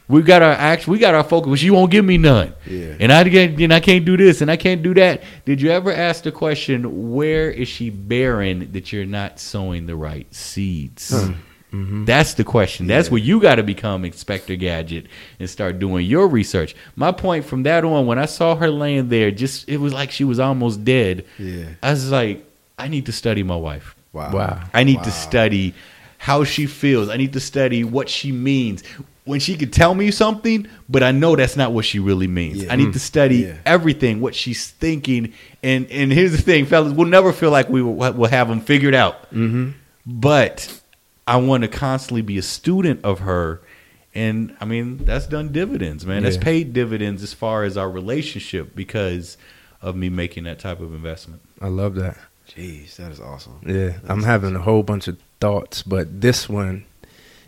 We got our action. We got our focus. You won't give me none. Yeah. And I can't. And I can't do this. And I can't do that. Did you ever ask the question, where is she barren that you're not sowing the right seeds? Mm-hmm. That's the question. That's Yeah. where you got to become Inspector Gadget and start doing your research. My point from that on, when I saw her laying there, just it was like she was almost dead. Yeah. I was like, I need to study my wife. Wow. Wow. I need Wow. to study how she feels. I need to study what she means. When she could tell me something, but I know that's not what she really means. Yeah. I need to study Yeah. everything, what she's thinking. And and here's the thing, fellas, we'll never feel like we will, will have them figured out. Mm-hmm. But I want to constantly be a student of her. And I mean, that's done dividends, man. That's paid dividends as far as our relationship because of me making that type of investment. I love that. Jeez, that is awesome. Yeah, I'm having a whole bunch of thoughts, but this one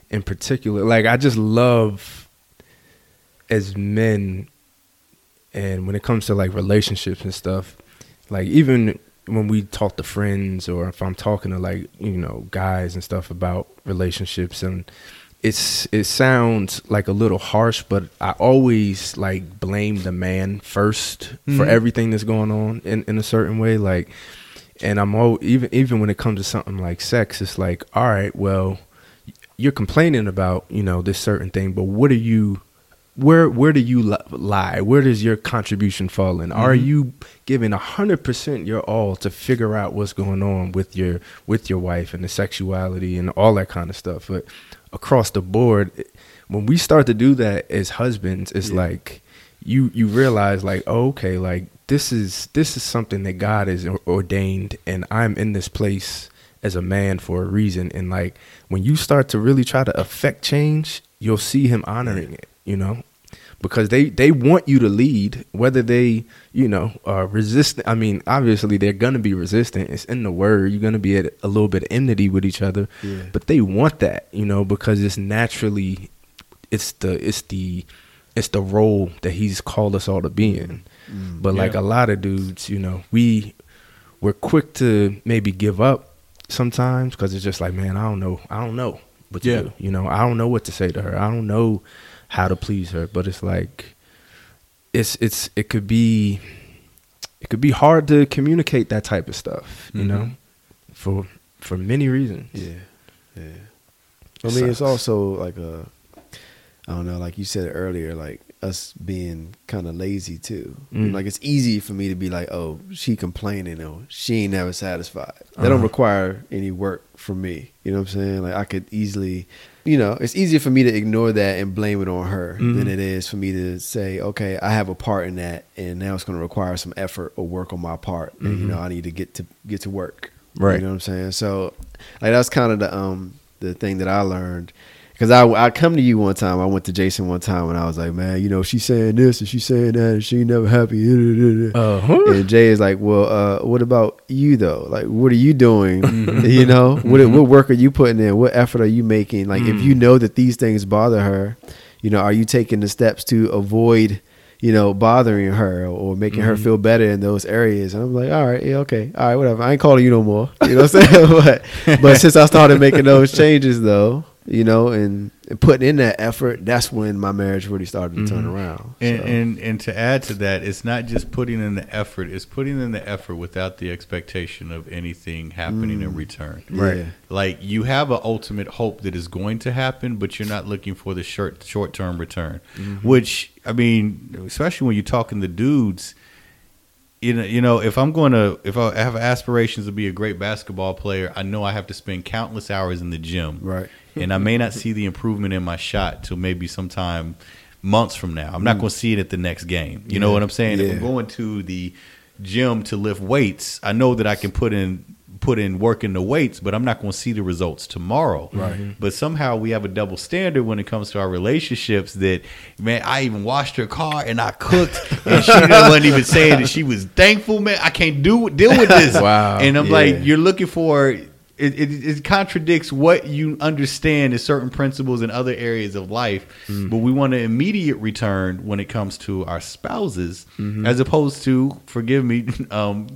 in particular, like I just love as men, and when it comes to like relationships and stuff, like even when we talk to friends or if I'm talking to like you know guys and stuff about relationships and it's it sounds like a little harsh, but I always like blame the man 1st for mm-hmm. everything that's going on in, in a certain way. Like and I'm all even even when it comes to something like sex, it's like, all right, well, you're complaining about you know this certain thing, but what are you? Where where do you lie? Where does your contribution fall in? Are mm-hmm. you giving hundred percent your all to figure out what's going on with your with your wife and the sexuality and all that kind of stuff? But across the board, when we start to do that as husbands, it's like you you realize like oh, okay like this is this is something that God has ordained and I'm in this place as a man for a reason. And like when you start to really try to affect change you'll see him honoring it you know? Because they they want you to lead whether they you know are resistant. I mean obviously they're gonna be resistant. It's in the word. You're gonna be at a little bit of enmity with each other. Yeah. but they want that you know because it's naturally it's the it's the it's the role that he's called us all to be in. Mm. but like a lot of dudes you know we we're quick to maybe give up sometimes because it's just like man i don't know i don't know what to Yeah. do you know i don't know what to say to her i don't know how to please her but it's like it's it's it could be it could be hard to communicate that type of stuff you Mhm. know for for many reasons Yeah, yeah. I mean, it's also like a, I don't know, like you said earlier, like us being kind of lazy too. Mm. Like it's easy for me to be like, oh, she complaining or she ain't never satisfied. That don't Uh-huh. require any work from me. You know what I'm saying? Like I could easily, you know, it's easier for me to ignore that and blame it on her than Mhm. it is for me to say, okay, I have a part in that, and now it's going to require some effort or work on my part, and you Mhm. know, I need to get to get to work. Right. You know what I'm saying? So, like that's kind of the um the thing that I learned. Cause I I come to you one time. I went to Jason one time and I was like, man, you know, she's saying this and she's saying that and she ain't never happy. uh-huh. And Jay is like, well, uh, what about you though? Like, what are you doing? Mm-hmm. you know, what what work are you putting in? What effort are you making? Like, if Mm. you know that these things bother her, you know, are you taking the steps to avoid, you know, bothering her or making her Mhm. feel better in those areas? And I'm like, all right, yeah, okay, all right, whatever. I ain't calling you no more. You know what I'm saying? but but since I started making those changes though, you know, and, and putting in that effort, that's when my marriage really started to turn Mhm. around. And, So, and and to add to that, it's not just putting in the effort; it's putting in the effort without the expectation of anything happening in return. Right. Like you have an ultimate hope that is going to happen, but you're not looking for the short short term return. Which I mean, especially when you're talking to dudes, you know, you know, if I'm going to, if I have aspirations to be a great basketball player, I know I have to spend countless hours in the gym, Right. And I may not see the improvement in my shot till maybe sometime months from now. I'm not going to see it at the next game. You know Mm. What I'm saying? If I'm going to the gym to lift weights, I know that I can put in put in work in the weights, but I'm not going to see the results tomorrow. Right. But somehow we have a double standard when it comes to our relationships. That man, I even washed her car and I cooked, and she wasn't even saying that she was thankful. Man, I can't do deal with this. Wow. And I'm Yeah. like, you're looking for. It, it, it contradicts what you understand as certain principles in other areas of life, Mm. but we want an immediate return when it comes to our spouses, Mm-hmm. as opposed to, forgive me, um,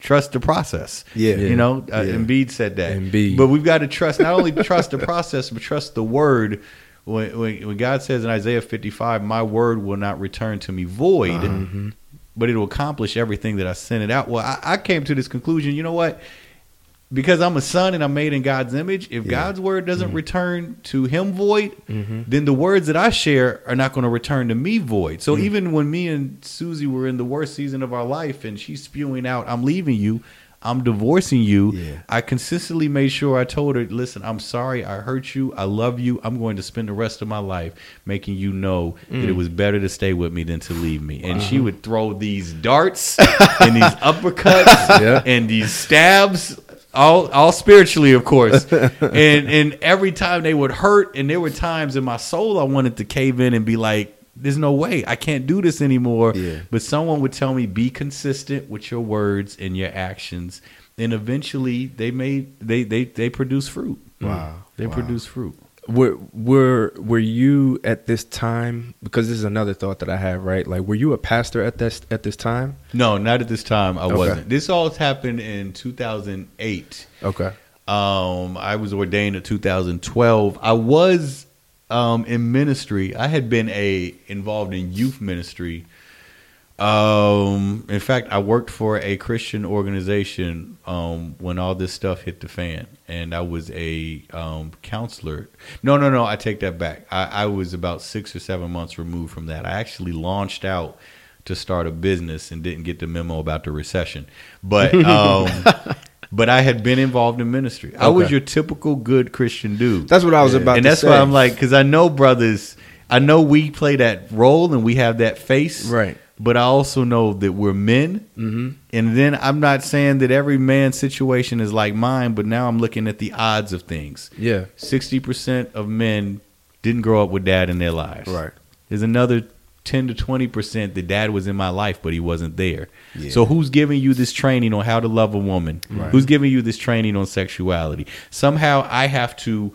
trust the process. Yeah. you know, uh, Yeah. Embiid said that. Embiid. But we've got to trust not only trust the process, but trust the word. When, when, when God says in Isaiah 55, "My word will not return to me void, Uh-huh. but it will accomplish everything that I sent it out." Well, I, I came to this conclusion. You know what? Because I'm a son and I'm made in God's image. If Yeah. God's word doesn't return to Him void, Mhm. then the words that I share are not going to return to me void. Mm. So even when me and Susie were in the worst season of our life and she's spewing out, I'm leaving you, I'm divorcing you, Yeah. I consistently made sure I told her, listen, I'm sorry, I hurt you, I love you, I'm going to spend the rest of my life making you know that Mm. it was better to stay with me than to leave me. And she would throw these darts and these uppercuts Yeah. and these stabs all all spiritually of course and and every time they would hurt and there were times in my soul I wanted to cave in and be like there's no way I can't do this anymore Yeah. but someone would tell me be consistent with your words and your actions and eventually they made they they they produce fruit Wow. they Wow. produce fruit were were were you at this time because this is another thought that I have right like were you a pastor at this at this time no not at this time I Okay. wasn't this all happened in 2008 okay Um, I was ordained in 2012. I was um, in ministry. I had been a involved in youth ministry. Um, in fact, I worked for a Christian organization um, when all this stuff hit the fan, and I was a um, counselor. No, no, no. I take that back. I, I was about six or seven months removed from that. I actually launched out to start a business and didn't get the memo about the recession, but. Um, But I had been involved in ministry. I was your typical good Christian dude that's what I was about and that's say why I'm like, because I know brothers, I know we play that role and we have that face, Right. But I also know that we're men, mm-hmm. and then I'm not saying that every man's situation is like mine, but now I'm looking at the odds of things. yeah Sixty percent of men didn't grow up with dad in their lives. Right. There's another 10 to 20% that dad was in my life, but he wasn't there. Yeah. So who's giving you this training on how to love a woman? Who's giving you this training on sexuality? Somehow I have to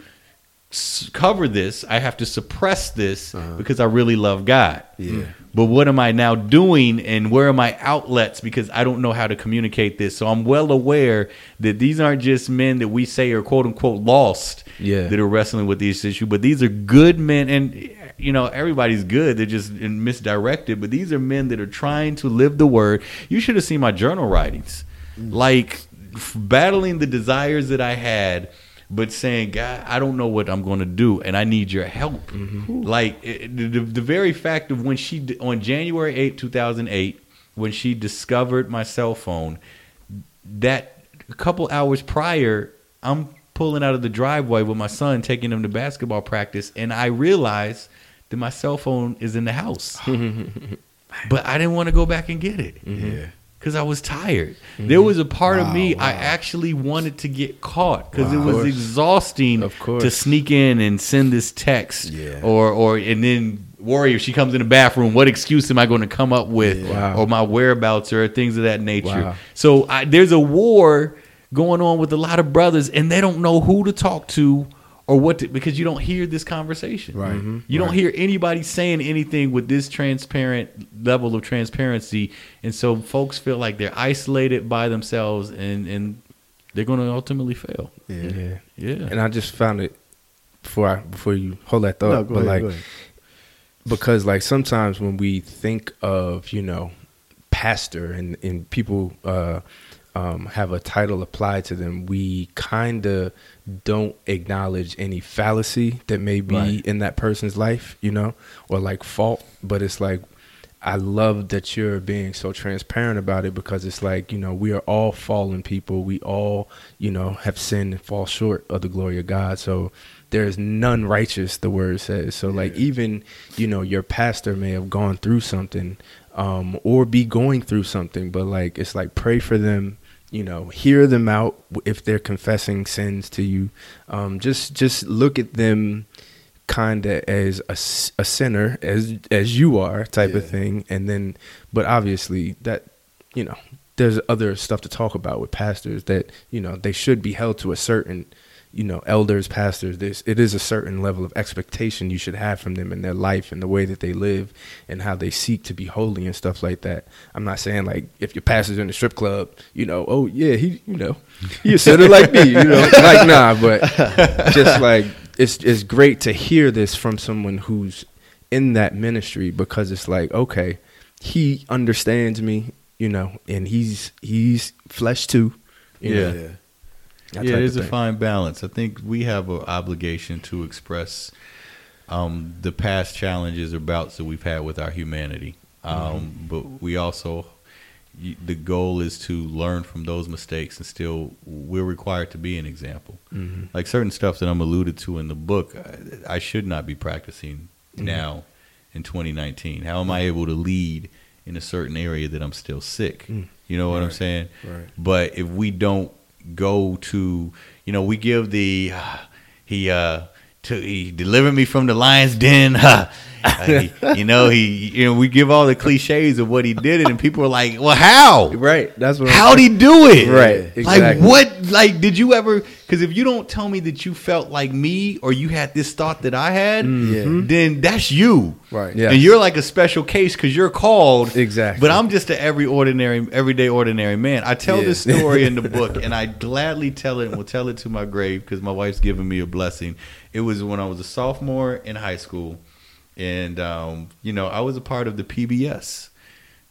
cover this. I have to suppress this uh-huh. because I really love God. Yeah. But what am I now doing and where are my outlets because I don't know how to communicate this. So I'm well aware that these aren't just men that we say are quote unquote lost Yeah. that are wrestling with these issues, but these are good men and you know, everybody's good. They're just misdirected, but these are men that are trying to live the word. You should have seen my journal writings. Mm. Like f- battling the desires that I had but saying, God, I don't know what I'm going to do, and I need your help. Mm-hmm. Like it, the, the very fact of when she on January 8, 2008, when she discovered my cell phone, that a couple hours prior, I'm pulling out of the driveway with my son, taking him to basketball practice, and I realized that my cell phone is in the house. but I didn't want to go back and get it mm-hmm. Yeah. Because I was tired. There mm-hmm. was a part of me I actually wanted to get caught because it was exhausting Of course. to sneak in and send this text, Yeah. or or and then worry if she comes in the bathroom, what excuse am I going to come up with, Wow. or my whereabouts or things of that nature. Wow. So I, there's a war going on with a lot of brothers, and they don't know who to talk to. Or what? To, because you don't hear this conversation, Right. Mm-hmm. Mhm. You don't hear anybody saying anything with this transparent level of transparency, and so folks feel like they're isolated by themselves, and and they're going to ultimately fail. Yeah. Yeah. Yeah, And I just found it before I before you hold that thought, No, go but ahead, like go ahead. because like sometimes when we think of you know pastor and and people uh um have a title applied to them we kind of don't acknowledge any fallacy that may be Right. in that person's life you know or like fault but it's like I love that you're being so transparent about it because it's like, you know, we are all fallen people. We all, you know, have sinned and fall short of the glory of God. So there's none righteous, the word says. So like even, you know, your pastor may have gone through something um or be going through something, but like it's like pray for them, you know, hear them out if they're confessing sins to you. Um just just look at them kind of as a sinner as as you are type of thing and then but obviously that you know there's other stuff to talk about with pastors that you know they should be held to a certain you know elders pastors this it is a certain level of expectation you should have from them in their life and the way that they live and how they seek to be holy and stuff like that i'm not saying like if your pastor's in the strip club you know oh yeah he you know he a sinner like me you know like nah but just like it's it's great to hear this from someone who's in that ministry because it's like okay he understands me you know and he's he's flesh too you Yeah. know, Yeah. Yeah, there's a fine balance. I think we have an obligation to express um, the past challenges or bouts that we've had with our humanity. Um, Mm-hmm. But we also, the goal is to learn from those mistakes and still, we're required to be an example. Mhm. Like certain stuff that I'm alluded to in the book, I, I should not be practicing Mm-hmm. now in 2019. How am I able to lead in a certain area that I'm still sick? Mm. You know what I'm saying? Right. But if we don't go to, you know, we give the uh, he uh to, he delivered me from the lion's den. Uh, he, you know, he you know we give all the cliches of what he did, and people are like, "Well, how? right that's what I'm How'd he do it? Right, Like what? Like did you ever? Because if you don't tell me that you felt like me or you had this thought that I had, Yeah. then that's you. Right. Yeah. And you're like a special case because you're called. Exactly. But I'm just an every ordinary, everyday ordinary man. I tell Yeah. this story in the book, and I gladly tell it and will tell it to my grave because my wife's given me a blessing. It was when I was a sophomore in high school, and um, you know I was a part of the PBS.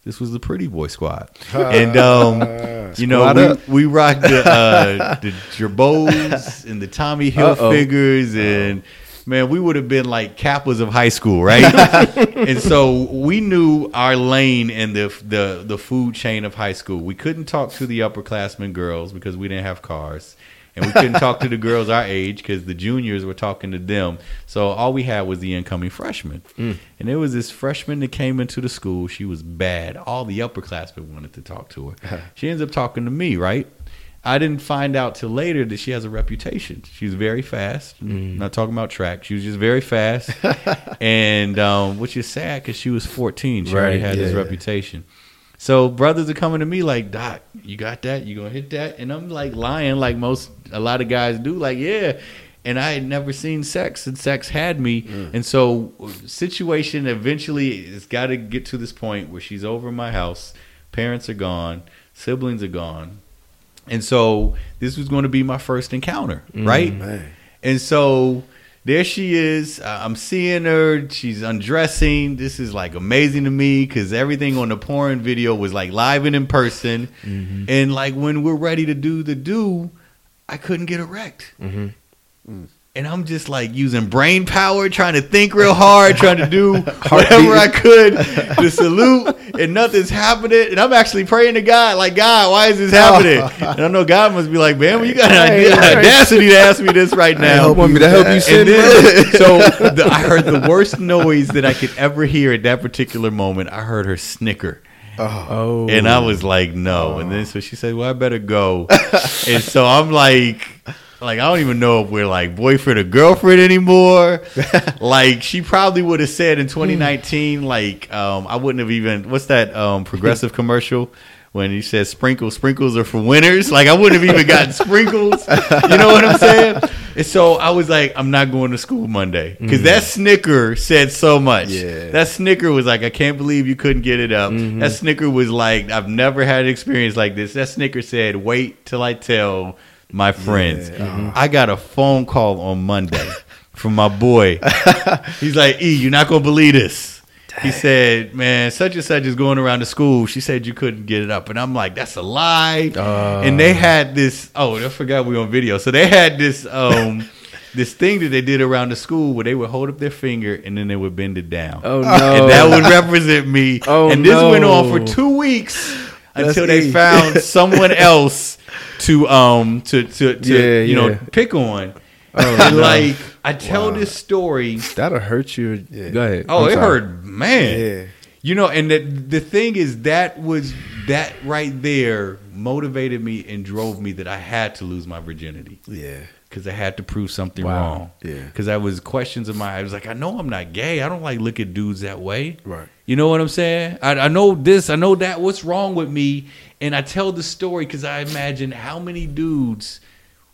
This was the Pretty Boy Squad, and um, you know we, up. we rocked the uh, the Girbauds and the Tommy figures, and man, we would have been like kappas of high school, right? and so we knew our lane in the the the food chain of high school. We couldn't talk to the upperclassmen girls because we didn't have cars. And we couldn't talk to the girls our age because the juniors were talking to them. So all we had was the incoming freshmen. And there was this freshman that came into the school. She was bad. All the upperclassmen wanted to talk to her. she ends up talking to me, right? I didn't find out till later that she has a reputation. She's very fast. I'm not talking about track. She was just very fast, and um, which is sad because she was 14. She already Right, had this yeah. reputation. So brothers are coming to me like, Doc, you got that? You gonna hit that? And I'm like lying, like most a lot of guys do. Like, yeah. And I had never seen sex, and sex had me. Mm. And so, situation eventually it's got to get to this point where she's over my house, parents are gone, siblings are gone, and so this was going to be my first encounter, mm. right? Man. And so there she is. Uh, I'm seeing her. She's undressing. This is like amazing to me because everything on the porn video was like live and in person. And like when we're ready to do the do, I couldn't get erect. And I'm just like using brain power, trying to think real hard, trying to do whatever I could to salute, and nothing's happening. And I'm actually praying to God, like, God, why is this happening? And I know God must be like, man, you got an idea, audacity to ask me this right now. help Want me to help you And sin, then- so the, I heard the worst noise that I could ever hear at that particular moment. I heard her snicker. Oh, And I was like, no. And then so she said, well, I better go. and so I'm like, like I don't even know if we're like boyfriend or girlfriend anymore. like she probably would have said in 2019, like um, I wouldn't have even. What's that um, progressive commercial? When he says sprinkles, sprinkles are for winners. Like I wouldn't have even gotten sprinkles. You know what I'm saying? And so I was like, I'm not going to school Monday because that snicker said so much. Yeah. That snicker was like, I can't believe you couldn't get it up. That snicker was like, I've never had an experience like this. That snicker said, wait till I tell my friends. I got a phone call on Monday from my boy. He's like, E, you're not going to believe this. He said, man, such and such is going around the school. She said you couldn't get it up. And I'm like, that's a lie. and they had this, oh, I forgot we on video. So they had this, um, this thing that they did around the school where they would hold up their finger and then they would bend it down. oh no, And that would represent me. Oh, and this went on for two weeks until That's they E. found someone else to um to to, to Yeah, you know pick on. Oh, no. like I tell this story. that'll hurt you. Yeah. Go ahead. Oh, I'm it sorry. hurt, man. Yeah. You know, and the the thing is that was that right there motivated me and drove me that I had to lose my virginity Yeah. because I had to prove something Wow. wrong. Yeah. Because I was questions in my. I was like, I know I'm not gay. I don't like look at dudes that way. Right. You know what I'm saying? I, I know this. I know that. What's wrong with me? And I tell the story because I imagine how many dudes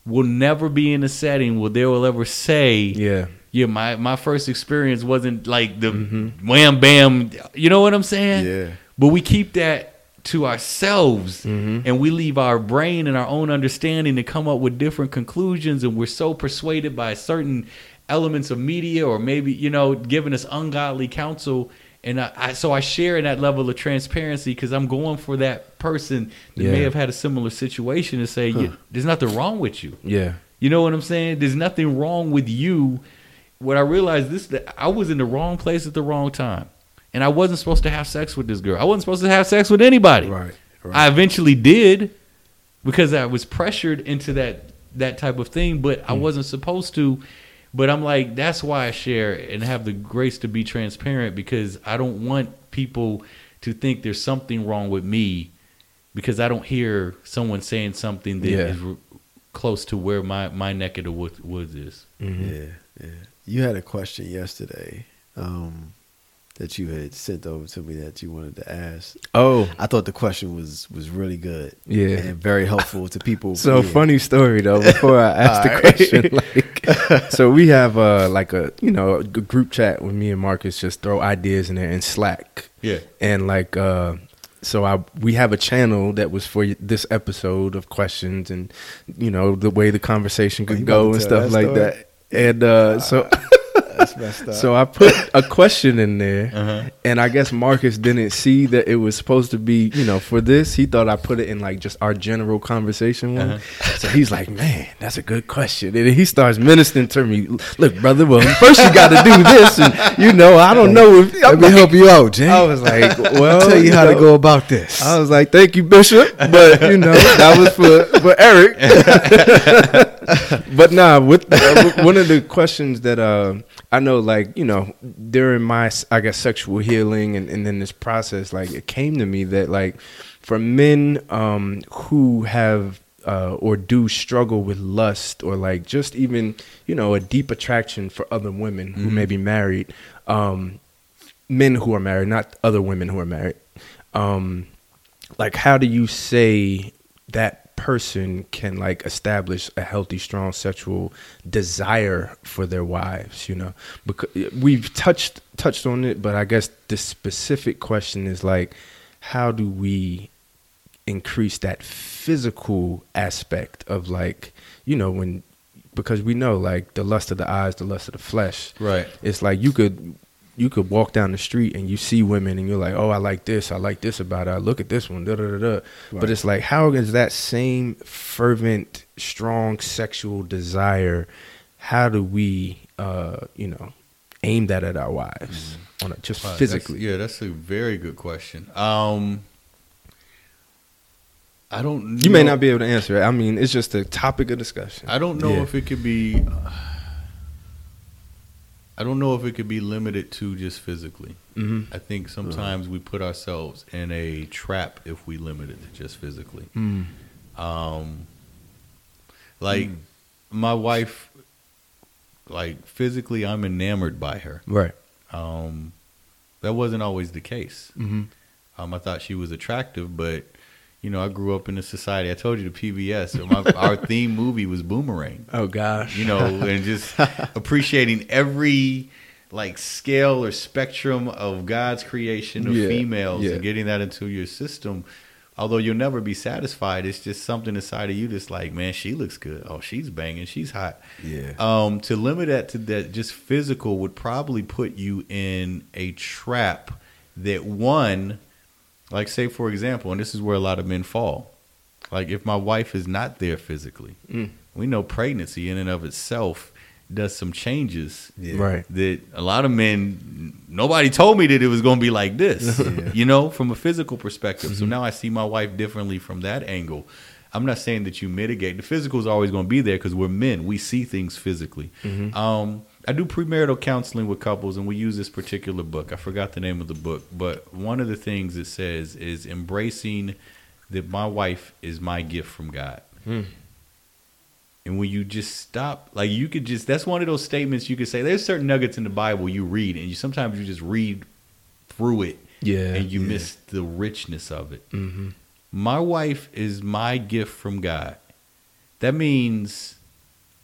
will never be in a setting where they will ever say, Yeah. yeah, my, my first experience wasn't like the mm-hmm. wham bam. You know what I'm saying? Yeah. But we keep that to ourselves mm-hmm. and we leave our brain and our own understanding to come up with different conclusions. And we're so persuaded by certain elements of media or maybe, you know, giving us ungodly counsel. And I, I so I share in that level of transparency because I'm going for that person that may have had a similar situation to say, "Yeah, there's nothing wrong with you. Yeah. You know what I'm saying? There's nothing wrong with you. What I realized this that I was in the wrong place at the wrong time. And I wasn't supposed to have sex with this girl. I wasn't supposed to have sex with anybody. Right. Right. I eventually did because I was pressured into that that type of thing, but I hmm. wasn't supposed to. But I'm like, that's why I share and have the grace to be transparent because I don't want people to think there's something wrong with me because I don't hear someone saying something that is Yeah. r close to where my, my neck of the wood, woods is. Yeah, yeah. You had a question yesterday um, that you had sent over to me that you wanted to ask. Oh, I thought the question was was really good. Yeah. and very helpful to people. So Yeah. funny story though. Before I ask the question, like, so we have uh like a you know a g- group chat with me and Marcus just throw ideas in there in Slack, Yeah. and like uh, so I we have a channel that was for this episode of questions and you know the way the conversation Oh, could about go and stuff like story? that. And uh, so That's messed up. so I put a question in there, Uh-huh. and I guess Marcus didn't see that it was supposed to be, you know, for this. He thought I put it in like just our general conversation one. Uh-huh. So he's like, "Man, that's a good question." And he starts ministering to me. Look, brother, well, first you got to do this, and you know, I don't know if Let me help you out, Jay. I was like, "Well, I'll tell you how to go about this. I was like, "Thank you, Bishop," but you know, that was for for Eric. but nah, with uh, one of the questions that uh, I know, like you know, during my I guess sexual healing and and then this process, like it came to me that like for men um, who have uh, or do struggle with lust or like just even you know a deep attraction for other women who may be married, um, men who are married, not other women who are married. Um, like, how do you say that person can like establish a healthy, strong sexual desire for their wives? You know, because we've touched touched on it, but I guess the specific question is like, how do we increase that physical aspect of like you know when because we know like the lust of the eyes the lust of the flesh Right. it's like you could you could walk down the street and you see women and you're like oh i like this i like this about her look at this one da, da, da, da. but it's like how is that same fervent strong sexual desire how do we uh you know aim that at our wives on a, just Uh, that's- physically yeah, that's a very good question. Um, I don't. you may not be able to answer it i mean it's just a topic of discussion I don't know Yeah. if it could be. I don't know if it could be limited to just physically. hmm I think sometimes we put ourselves in a trap if we limit it to just physically. mm. Um, like my wife, like physically, I'm enamored by her. right Um, that wasn't always the case. hmm Um, I thought she was attractive, but you know, I grew up in a society. I told you the PBS. so My, our theme movie was Boomerang. oh gosh You know, and just appreciating every like scale or spectrum of God's creation of Yeah, females yeah. and getting that into your system. Although you'll never be satisfied, it's just something inside of you that's like, man, she looks good. Oh, she's banging. She's hot. Yeah. Um, to limit that to that just physical would probably put you in a trap that one, like say for example, and this is where a lot of men fall. Like if my wife is not there physically, Mm. we know pregnancy in and of itself does some changes Yeah. right that a lot of men nobody told me that it was going to be like this Yeah. you know from a physical perspective Mm-hmm. so now i see my wife differently from that angle i'm not saying that you mitigate the physical is always going to be there because we're men we see things physically Mm-hmm. um, i do premarital counseling with couples and we use this particular book i forgot the name of the book but one of the things it says is embracing that my wife is my gift from god Mm. and when you just stop, like you could just, that's one of those statements you could say. There's certain nuggets in the Bible you read, and you sometimes you just read through it yeah and you yeah. miss the richness of it. hmm My wife is my gift from God. That means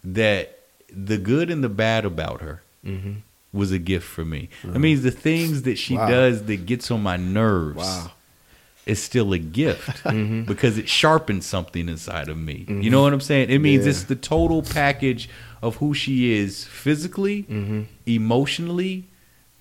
that the good and the bad about her hmm was a gift for me. I mean, the things that she Wow. does that gets on my nerves Wow. is still a gift Mhm. because it sharpens something inside of me. You know what I'm saying? It means Yeah. it's the total package of who she is physically, hmm emotionally,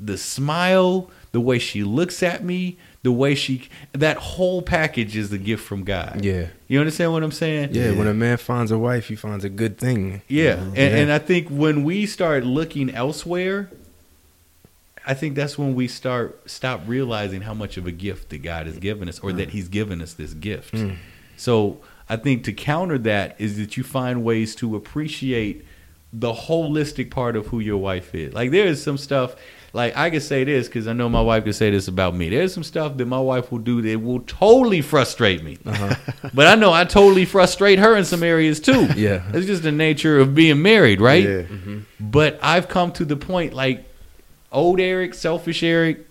the smile, the way she looks at me, the way she that whole package is the gift from God. yeah You understand what I'm saying? Yeah, when a man finds a wife, he finds a good thing. Yeah. And, Yeah. and I think when we start looking elsewhere, I think that's when we start stop realizing how much of a gift that God has given us or that he's given us this gift. Mm. So I think to counter that is that you find ways to appreciate the holistic part of who your wife is. Like there is some stuff like I can say this because I know my wife can say this about me. There's some stuff that my wife will do that will totally frustrate me. Uh-huh. but I know I totally frustrate her in some areas too. Yeah. It's just the nature of being married, right? Yeah. Mm-hmm. But I've come to the point like old Eric, selfish Eric,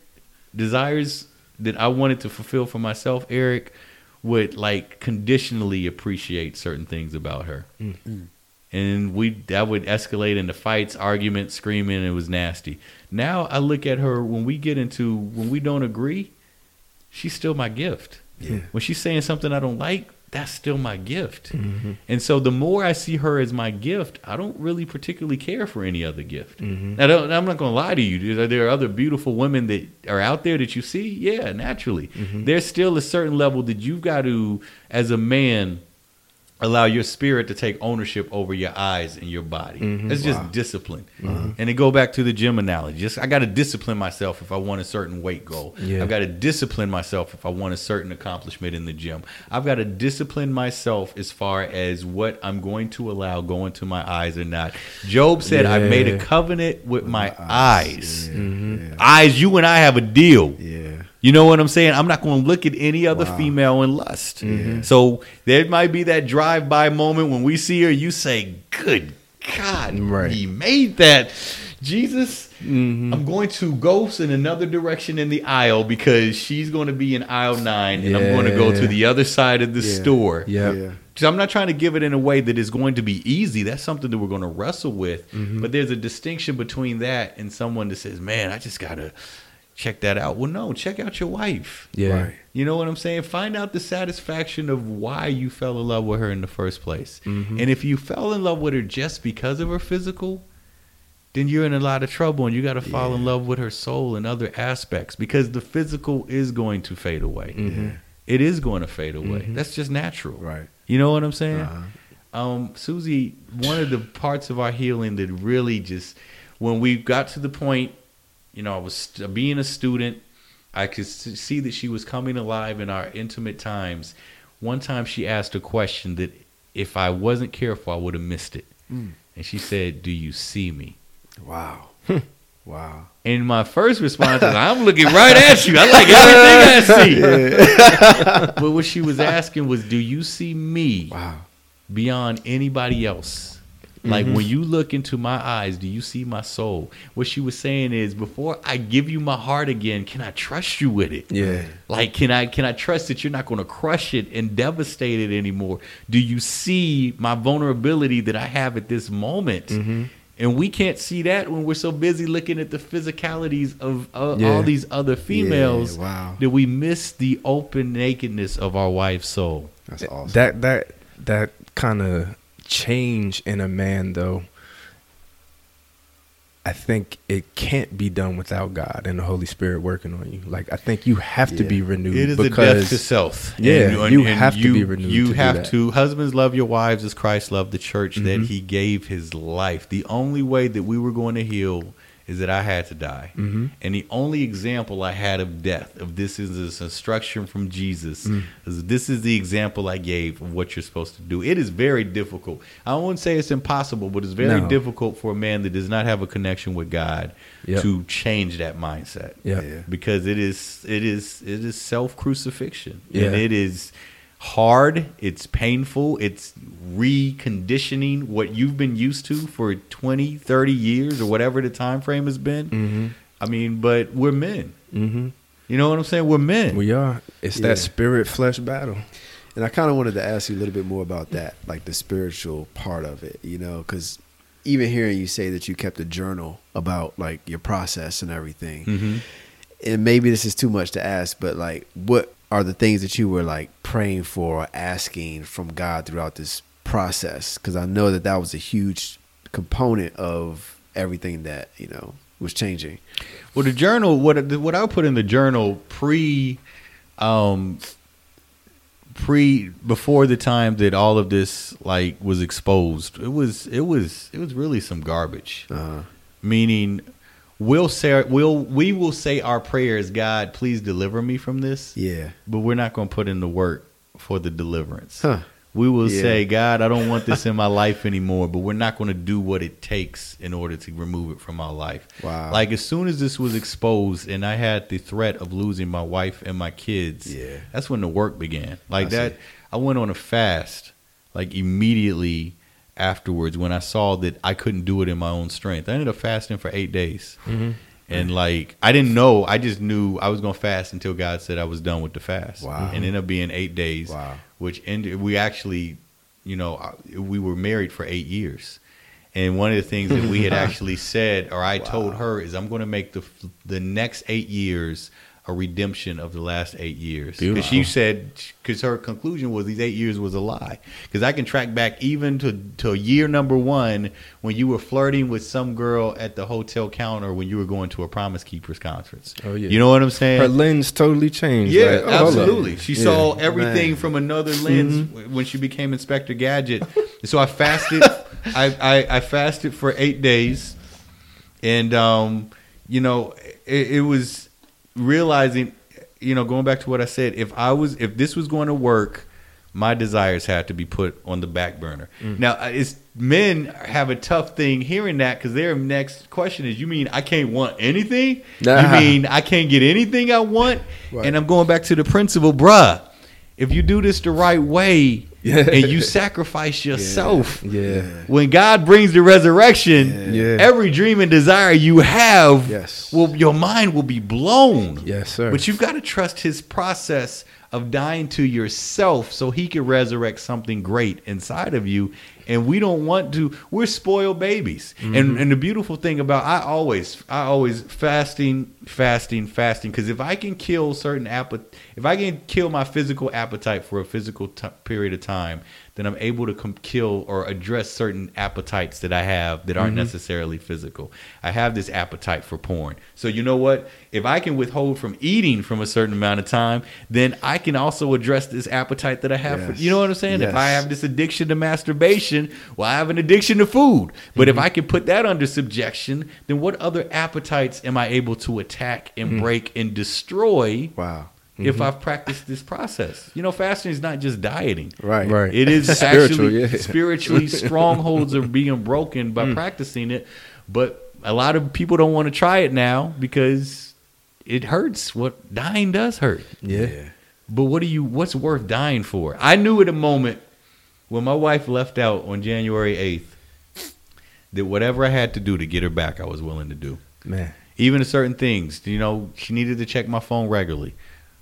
desires that I wanted to fulfill for myself, Eric would like conditionally appreciate certain things about her. Mm. Mm. And we that would escalate into fights, arguments, screaming, it was nasty. Now I look at her when we get into when we don't agree, she's still my gift. Yeah. When she's saying something I don't like, that's still my gift. Mm-hmm. And so the more I see her as my gift, I don't really particularly care for any other gift. Mhm. Now, don't, I'm not going to lie to you. There- There are other beautiful women that are out there that you see. Yeah, naturally. Mm-hmm. There's still a certain level that you've got to, as a man, allow your spirit to take ownership over your eyes and your body. Mhm. It's just Wow. discipline. Uh-huh. And to go back to the gym analogy, just I got to discipline myself if I want a certain weight goal. Yeah. I've got to discipline myself if I want a certain accomplishment in the gym. I've got to discipline myself as far as what I'm going to allow go into my eyes or not. Job said, "I made a covenant with my eyes. Yeah. Mhm. Yeah. Eyes, you and I have a deal." Yeah. You know what I'm saying? I'm not going to look at any other Wow. female in lust. So there might be that drive by moment when we see her, you say, Good God, Right. he made that. Jesus, I'm going to go in another direction in the aisle because she's going to be in aisle nine and I'm going to go Yeah. to the other side of the Yeah. store. Yeah. Yeah. So I'm not trying to give it in a way that is going to be easy. That's something that we're going to wrestle with. Mm-hmm. But there's a distinction between that and someone that says, "Man, I just gotta check that out." Well, no, check out your wife. Yeah. Right. You know what I'm saying? Find out the satisfaction of why you fell in love with her in the first place. Mm-hmm. And if you fell in love with her just because of her physical, then you're in a lot of trouble and you got to fall in love with her soul and other aspects because the physical is going to fade away. Mm-hmm. It is going to fade away. That's just natural. Right. You know what I'm saying? Uh-huh. Um, Susie, one of the parts of our healing that really just, when we got to the point, you know, I was st- being a student, I could see that she was coming alive in our intimate times. One time she asked a question that if I wasn't careful, I would have missed it. Mm. And she said, Do you see me? Wow. wow. And my first response is, I'm looking right at you. I like everything I see. but what she was asking was, Do you see me? Wow. beyond anybody else. Like when you look into my eyes, do you see my soul? What she was saying is, before I give you my heart again, can I trust you with it? Yeah. Like, can I can I trust that you're not going to crush it and devastate it anymore? Do you see my vulnerability that I have at this moment? And we can't see that when we're so busy looking at the physicalities of uh, Yeah. all these other females wow. that we miss the open nakedness of our wife's soul. That's awesome. That that that kind of change in a man though I think it can't be done without God and the Holy Spirit working on you. Like I think you have to be renewed It is a because death to self. Yeah, you have to be renewed You to have that. to. Husbands love your wives as Christ loved the church. That Mhm. He gave His life. The only way that we were going to heal is that I had to die. Mhm. And the only example I had of death, of this is this instruction from Jesus, Mm. is this is the example I gave of what you're supposed to do. It is very difficult. I won't say it's impossible, but it's very No. difficult for a man that does not have a connection with God Yep. to change that mindset Yeah. Yeah. because it is it is it is self crucifixion Yeah. and it is hard it's painful it's reconditioning what you've been used to for 20 30 years or whatever the time frame has been Mhm. i mean but we're men Mhm. you know what i'm saying we're men We are. It's Yeah. that spirit flesh battle. And I kind of wanted to ask you a little bit more about that, like the spiritual part of it, you know, because even hearing you say that you kept a journal about like your process and everything, Mhm. and maybe this is too much to ask, but like, what are the things that you were like praying for or asking from God throughout this process? Because I know that that was a huge component of everything that you know was changing. Well, the journal, what what I put in the journal pre, um, pre before the time that all of this like was exposed, it was it was it was really some garbage. Uh, Meaning, we'll say we'll we will say our prayers, God, please deliver me from this, yeah, but we're not going to put in the work for the deliverance. huh? We will Yeah. say, God, I don't want this in my life anymore, but we're not going to do what it takes in order to remove it from our life. Wow. Like as soon as this was exposed and I had the threat of losing my wife and my kids, Yeah. that's when the work began. Like I that, see. I went on a fast, like immediately afterwards when I saw that I couldn't do it in my own strength. I ended up fasting for eight days. Mm-hmm. And like I didn't know, I just knew I was gonna fast until God said I was done with the fast. Wow. And it ended up being eight days Wow. which ended. We actually, you know, uh, we were married for eight years, and one of the things that we had actually said, or I told her, is I'm going to make the the next eight years a redemption of the last eight years. Because she said, because her conclusion was these eight years was a lie. Because I can track back even to to year number one when you were flirting with some girl at the hotel counter when you were going to a Promise Keepers conference. Oh, yeah. You know what I'm saying? Her lens totally changed. Yeah, Like, oh, absolutely. She Yeah. saw everything Man. from another lens Mm-hmm. when she became Inspector Gadget. So I fasted. I, I I fasted for eight days, and um, you know, it, it was realizing, you know, going back to what I said. If I was, if this was going to work, my desires had to be put on the back burner. Now, uh, it's men have a tough thing hearing that because their next question is, "You mean I can't want anything? Nah. You mean I can't get anything I want?" Right. And I'm going back to the principle, bruh. If you do this the right way Yeah. And you sacrifice yourself, Yeah. when God brings the resurrection, Yeah. every dream and desire you have, Yes. will your mind will be blown. Yes, sir. But you've got to trust His process of dying to yourself, so He can resurrect something great inside of you. And we don't want to. We're spoiled babies. And mm-hmm. and the beautiful thing about I always I always fasting, fasting, fasting. Because if I can kill certain appetite, if I can kill my physical appetite for a physical t- period of time, then I'm able to com- kill or address certain appetites that I have that aren't mm-hmm. necessarily physical. I have this appetite for porn. So you know what? If I can withhold from eating from a certain amount of time, then I can also address this appetite that I have. For, you know what I'm saying? If I have this addiction to masturbation, well, I have an addiction to food. But if mm-hmm. I can put that under subjection, then what other appetites am I able to attack and mm. break and destroy? Wow. If mm-hmm. I've practiced this process, you know, fasting is not just dieting. Right. Right. It is Spiritual, actually yeah. spiritually strongholds are being broken by mm. practicing it. But a lot of people don't want to try it now because it hurts. What dying does hurt. yeah. But what do you? What's worth dying for? I knew at a moment when my wife left out on January eighth that whatever I had to do to get her back, I was willing to do Man. even to certain things. You know, she needed to check my phone regularly.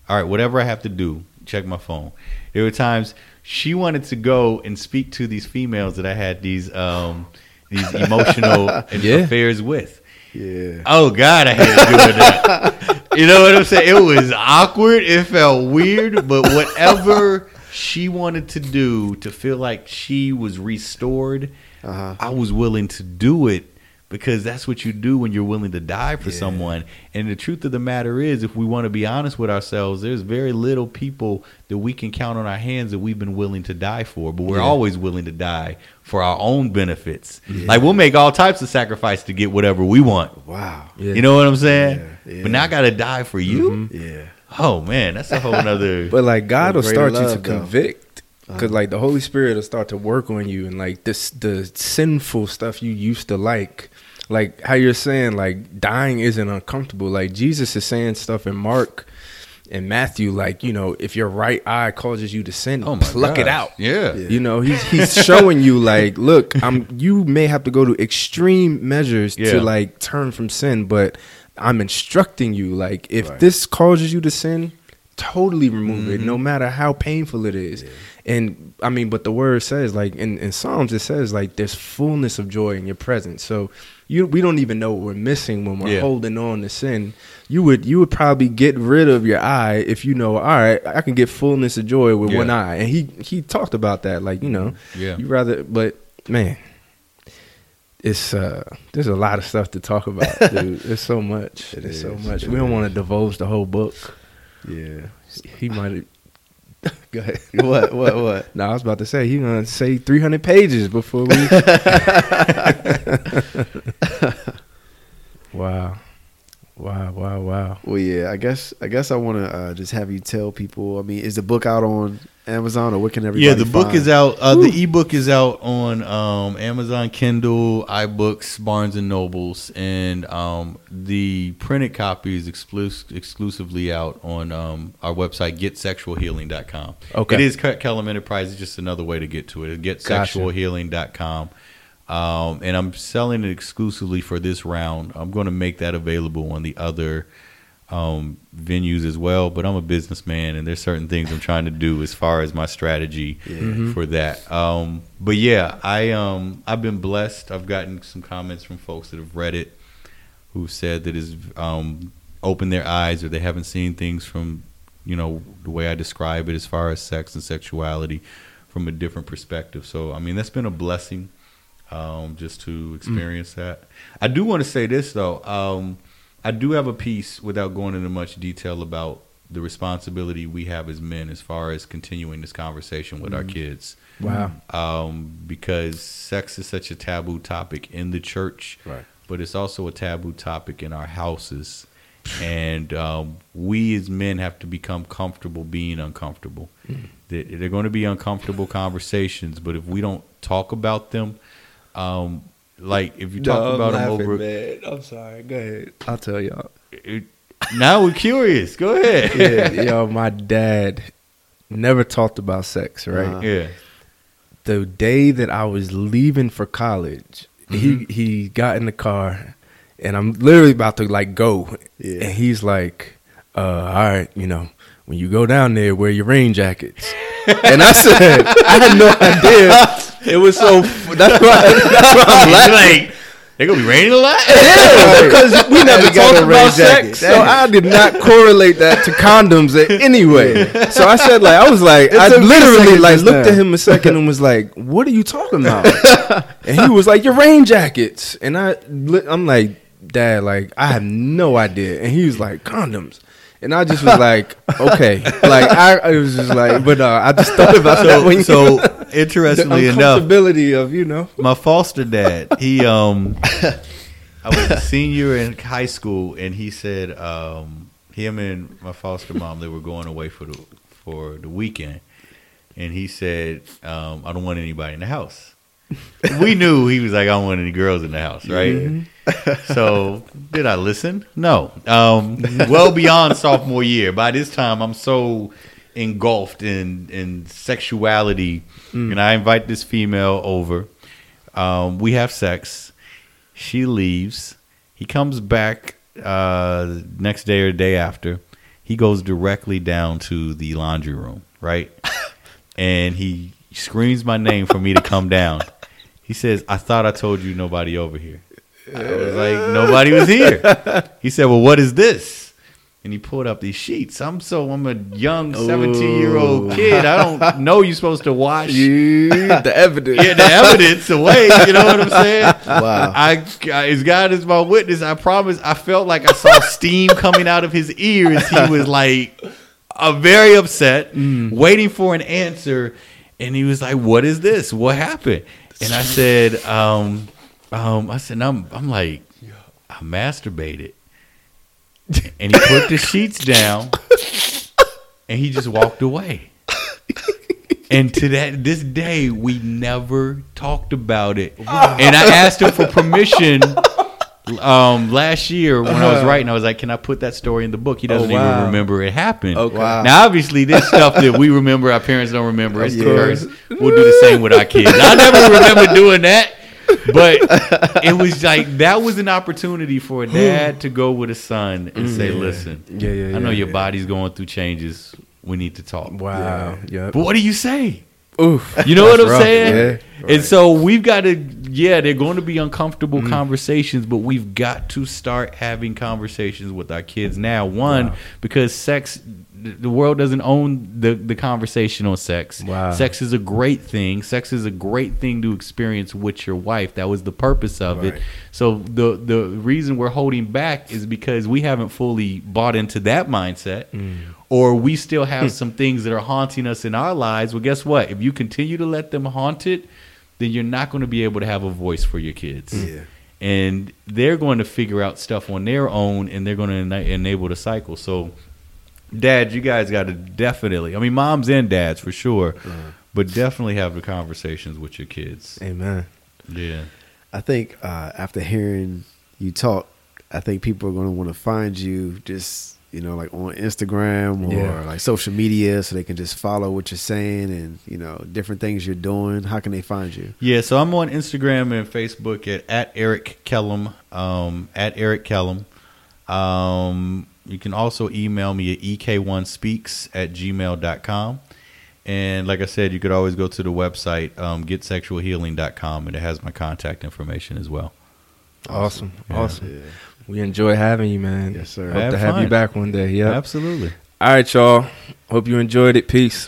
All right, whatever I have to do, check my phone. There were times she wanted to go and speak to these females that I had these um these emotional Yeah. affairs with. Yeah. Oh God, I hated doing that. you know what I'm saying? It was awkward. It felt weird, but whatever she wanted to do to feel like she was restored, Uh-huh. I was willing to do it because that's what you do when you're willing to die for Yeah. someone. And the truth of the matter is, if we want to be honest with ourselves, there's very little people that we can count on our hands that we've been willing to die for, but we're Yeah. always willing to die for our own benefits. Like we'll make all types of sacrifice to get whatever we want. Wow. Yeah. You know what I'm saying? Yeah, yeah. But now I gotta die for you. Mm-hmm. Yeah. Oh man, that's a whole nother. But like God will Greater start you to though. convict, because like the Holy Spirit will start to work on you, and like this the sinful stuff you used to like, like how you're saying like dying isn't uncomfortable. Like Jesus is saying stuff in Mark and Matthew, like you know if your right eye causes you to sin, oh my pluck it out. Yeah. Yeah. You know, he's he's showing you like, look, I'm you may have to go to extreme measures Yeah. to like turn from sin, but I'm instructing you like if Right. this causes you to sin, totally remove it, Mm-hmm. no matter how painful it is. And I mean, but the word says like in, in Psalms it says like there's fullness of joy in your presence. So you we don't even know what we're missing when we're Yeah. holding on to sin. You would you would probably get rid of your eye if you know, all right, I can get fullness of joy with Yeah. one eye. And he he talked about that, like, you know, Yeah. you rather but man, it's uh there's a lot of stuff to talk about, dude. There's so much. It There's so much. It we don't want to divulge the whole book. Yeah. He might have Go ahead. What? What? What? No, I was about to say he's gonna say 300 pages before we. wow, wow, wow, wow. Well, yeah. I guess. I guess I want to uh, just have you tell people. I mean, is the book out on Amazon or where can everybody? Yeah, the book find- is out. Uh, the ebook is out on um, Amazon Kindle, iBooks, Barnes and Nobles, and um, the printed copy is exclus- exclusively out on um, our website, GetSexualHealing.com. Okay. It is Ke- Kellum It's just another way to get to it. GetSexualHealing.com. Um, and I'm selling it exclusively for this round. I'm going to make that available on the other um, venues as well. But I'm a businessman, and there's certain things I'm trying to do as far as my strategy for that. Um, but yeah, I um, I've been blessed. I've gotten some comments from folks that have read it, who said that it's um, opened their eyes, or they haven't seen things from you know the way I describe it as far as sex and sexuality from a different perspective. So I mean that's been a blessing um, just to experience that. I do want to say this though. Um, I do have a piece without going into much detail about the responsibility we have as men as far as continuing this conversation with our kids. Wow. Um, because sex is such a taboo topic in the church, Right. but it's also a taboo topic in our houses. and um, we as men have to become comfortable being uncomfortable. They- They're going to be uncomfortable conversations, but if we don't talk about them, um, like if you talk about them over, man. I'm sorry. Go ahead. I'll tell y'all. it- now we're curious. Go ahead. Yeah, yo, my dad never talked about sex, right? Uh-huh. yeah. the day that I was leaving for college, he he got in the car, and I'm literally about to like go, Yeah. and he's like, uh, "All right, you know, when you go down there, wear your rain jackets." and I said, "I had no idea." It was so. That's why. That's why I'm laughing. like, they're gonna be raining a lot. Yeah, because we never talked about sex, so I did not correlate that to condoms in any way. So I said, like, I was like, I me a literally like looked at him a second and was like, "What are you talking about?" and he was like, "Your rain jackets," and I, I'm like, "Dad, like, I have no idea," and he was like, "Condoms." And I just was like, okay, like I, I was just like, but uh, I just thought about that when you, So the interestingly enough, uncomfortability of you know, my foster dad, he um I was a senior in high school and he said um him and my foster mom they were going away for the for the weekend. And he said um I don't want anybody in the house. We knew he was like I don't want any girls in the house, right? so did I listen? No. Um well beyond sophomore year. By this time I'm so engulfed in in sexuality and I invite this female over. Um, we have sex. She leaves. He comes back uh, next day or day after. He goes directly down to the laundry room, right? and he screams my name for me to come down. He says, "I thought I told you nobody over here." I was like, "Nobody was here." He said, "Well, what is this?" And he pulled up these sheets. I'm so I'm a young 17 year old kid. I don't know you're supposed to wash the evidence. get the evidence away. You know what I'm saying? Wow. I, I as God is my witness, I promise. I felt like I saw steam coming out of his ears. He was like, uh, very upset, waiting for an answer, and he was like, "What is this? What happened?" And I said, um, um, "I said I'm I'm like, I masturbated." And he put the sheets down, and he just walked away. And to that this day, we never talked about it. And I asked him for permission um, last year when I was writing. I was like, "Can I put that story in the book?" He doesn't Oh, wow. even remember it happened. Okay. Wow. Now, obviously, this stuff that we remember, our parents don't remember. It's the Yeah. We'll do the same with our kids. I never remember doing that. But it was like that was an opportunity for a dad to go with a son and say, "Listen, Yeah, yeah, I know yeah, your yeah. body's going through changes. We need to talk." Wow. Yeah. But what do you say? Oof. You know what I'm rough, saying? yeah. And so we've got to, yeah, they're going to be uncomfortable Mm-hmm. conversations, but we've got to start having conversations with our kids now. One, because sex, the world doesn't own the, the conversation on sex. Wow. Sex is a great thing. Sex is a great thing to experience with your wife. That was the purpose of it. So the the reason we're holding back is because we haven't fully bought into that mindset, Mm. or we still have some things that are haunting us in our lives. Well, guess what? If you continue to let them haunt it, then you're not going to be able to have a voice for your kids. Yeah. And they're going to figure out stuff on their own, and they're going to enable the cycle. So, dads, you guys got to definitely. I mean, moms and dads for sure, but definitely have the conversations with your kids. Amen. Yeah. I think uh, after hearing you talk, I think people are going to want to find you just you know like on Instagram or Yeah. like social media, so they can just follow what you're saying and you know different things you're doing. How can they find you? Yeah, so I'm on Instagram and Facebook at, at Eric Kellum, um, at Eric Kellum. Um, you can also email me at ek1speaks at gmail.com. And like I said, you could always go to the website, um, getsexualhealing.com, and it has my contact information as well. Awesome. Yeah. Awesome. We enjoy having you, man. Yes, sir. Hope Have to have you back one day. Yeah. Absolutely. All right, y'all. Hope you enjoyed it. Peace.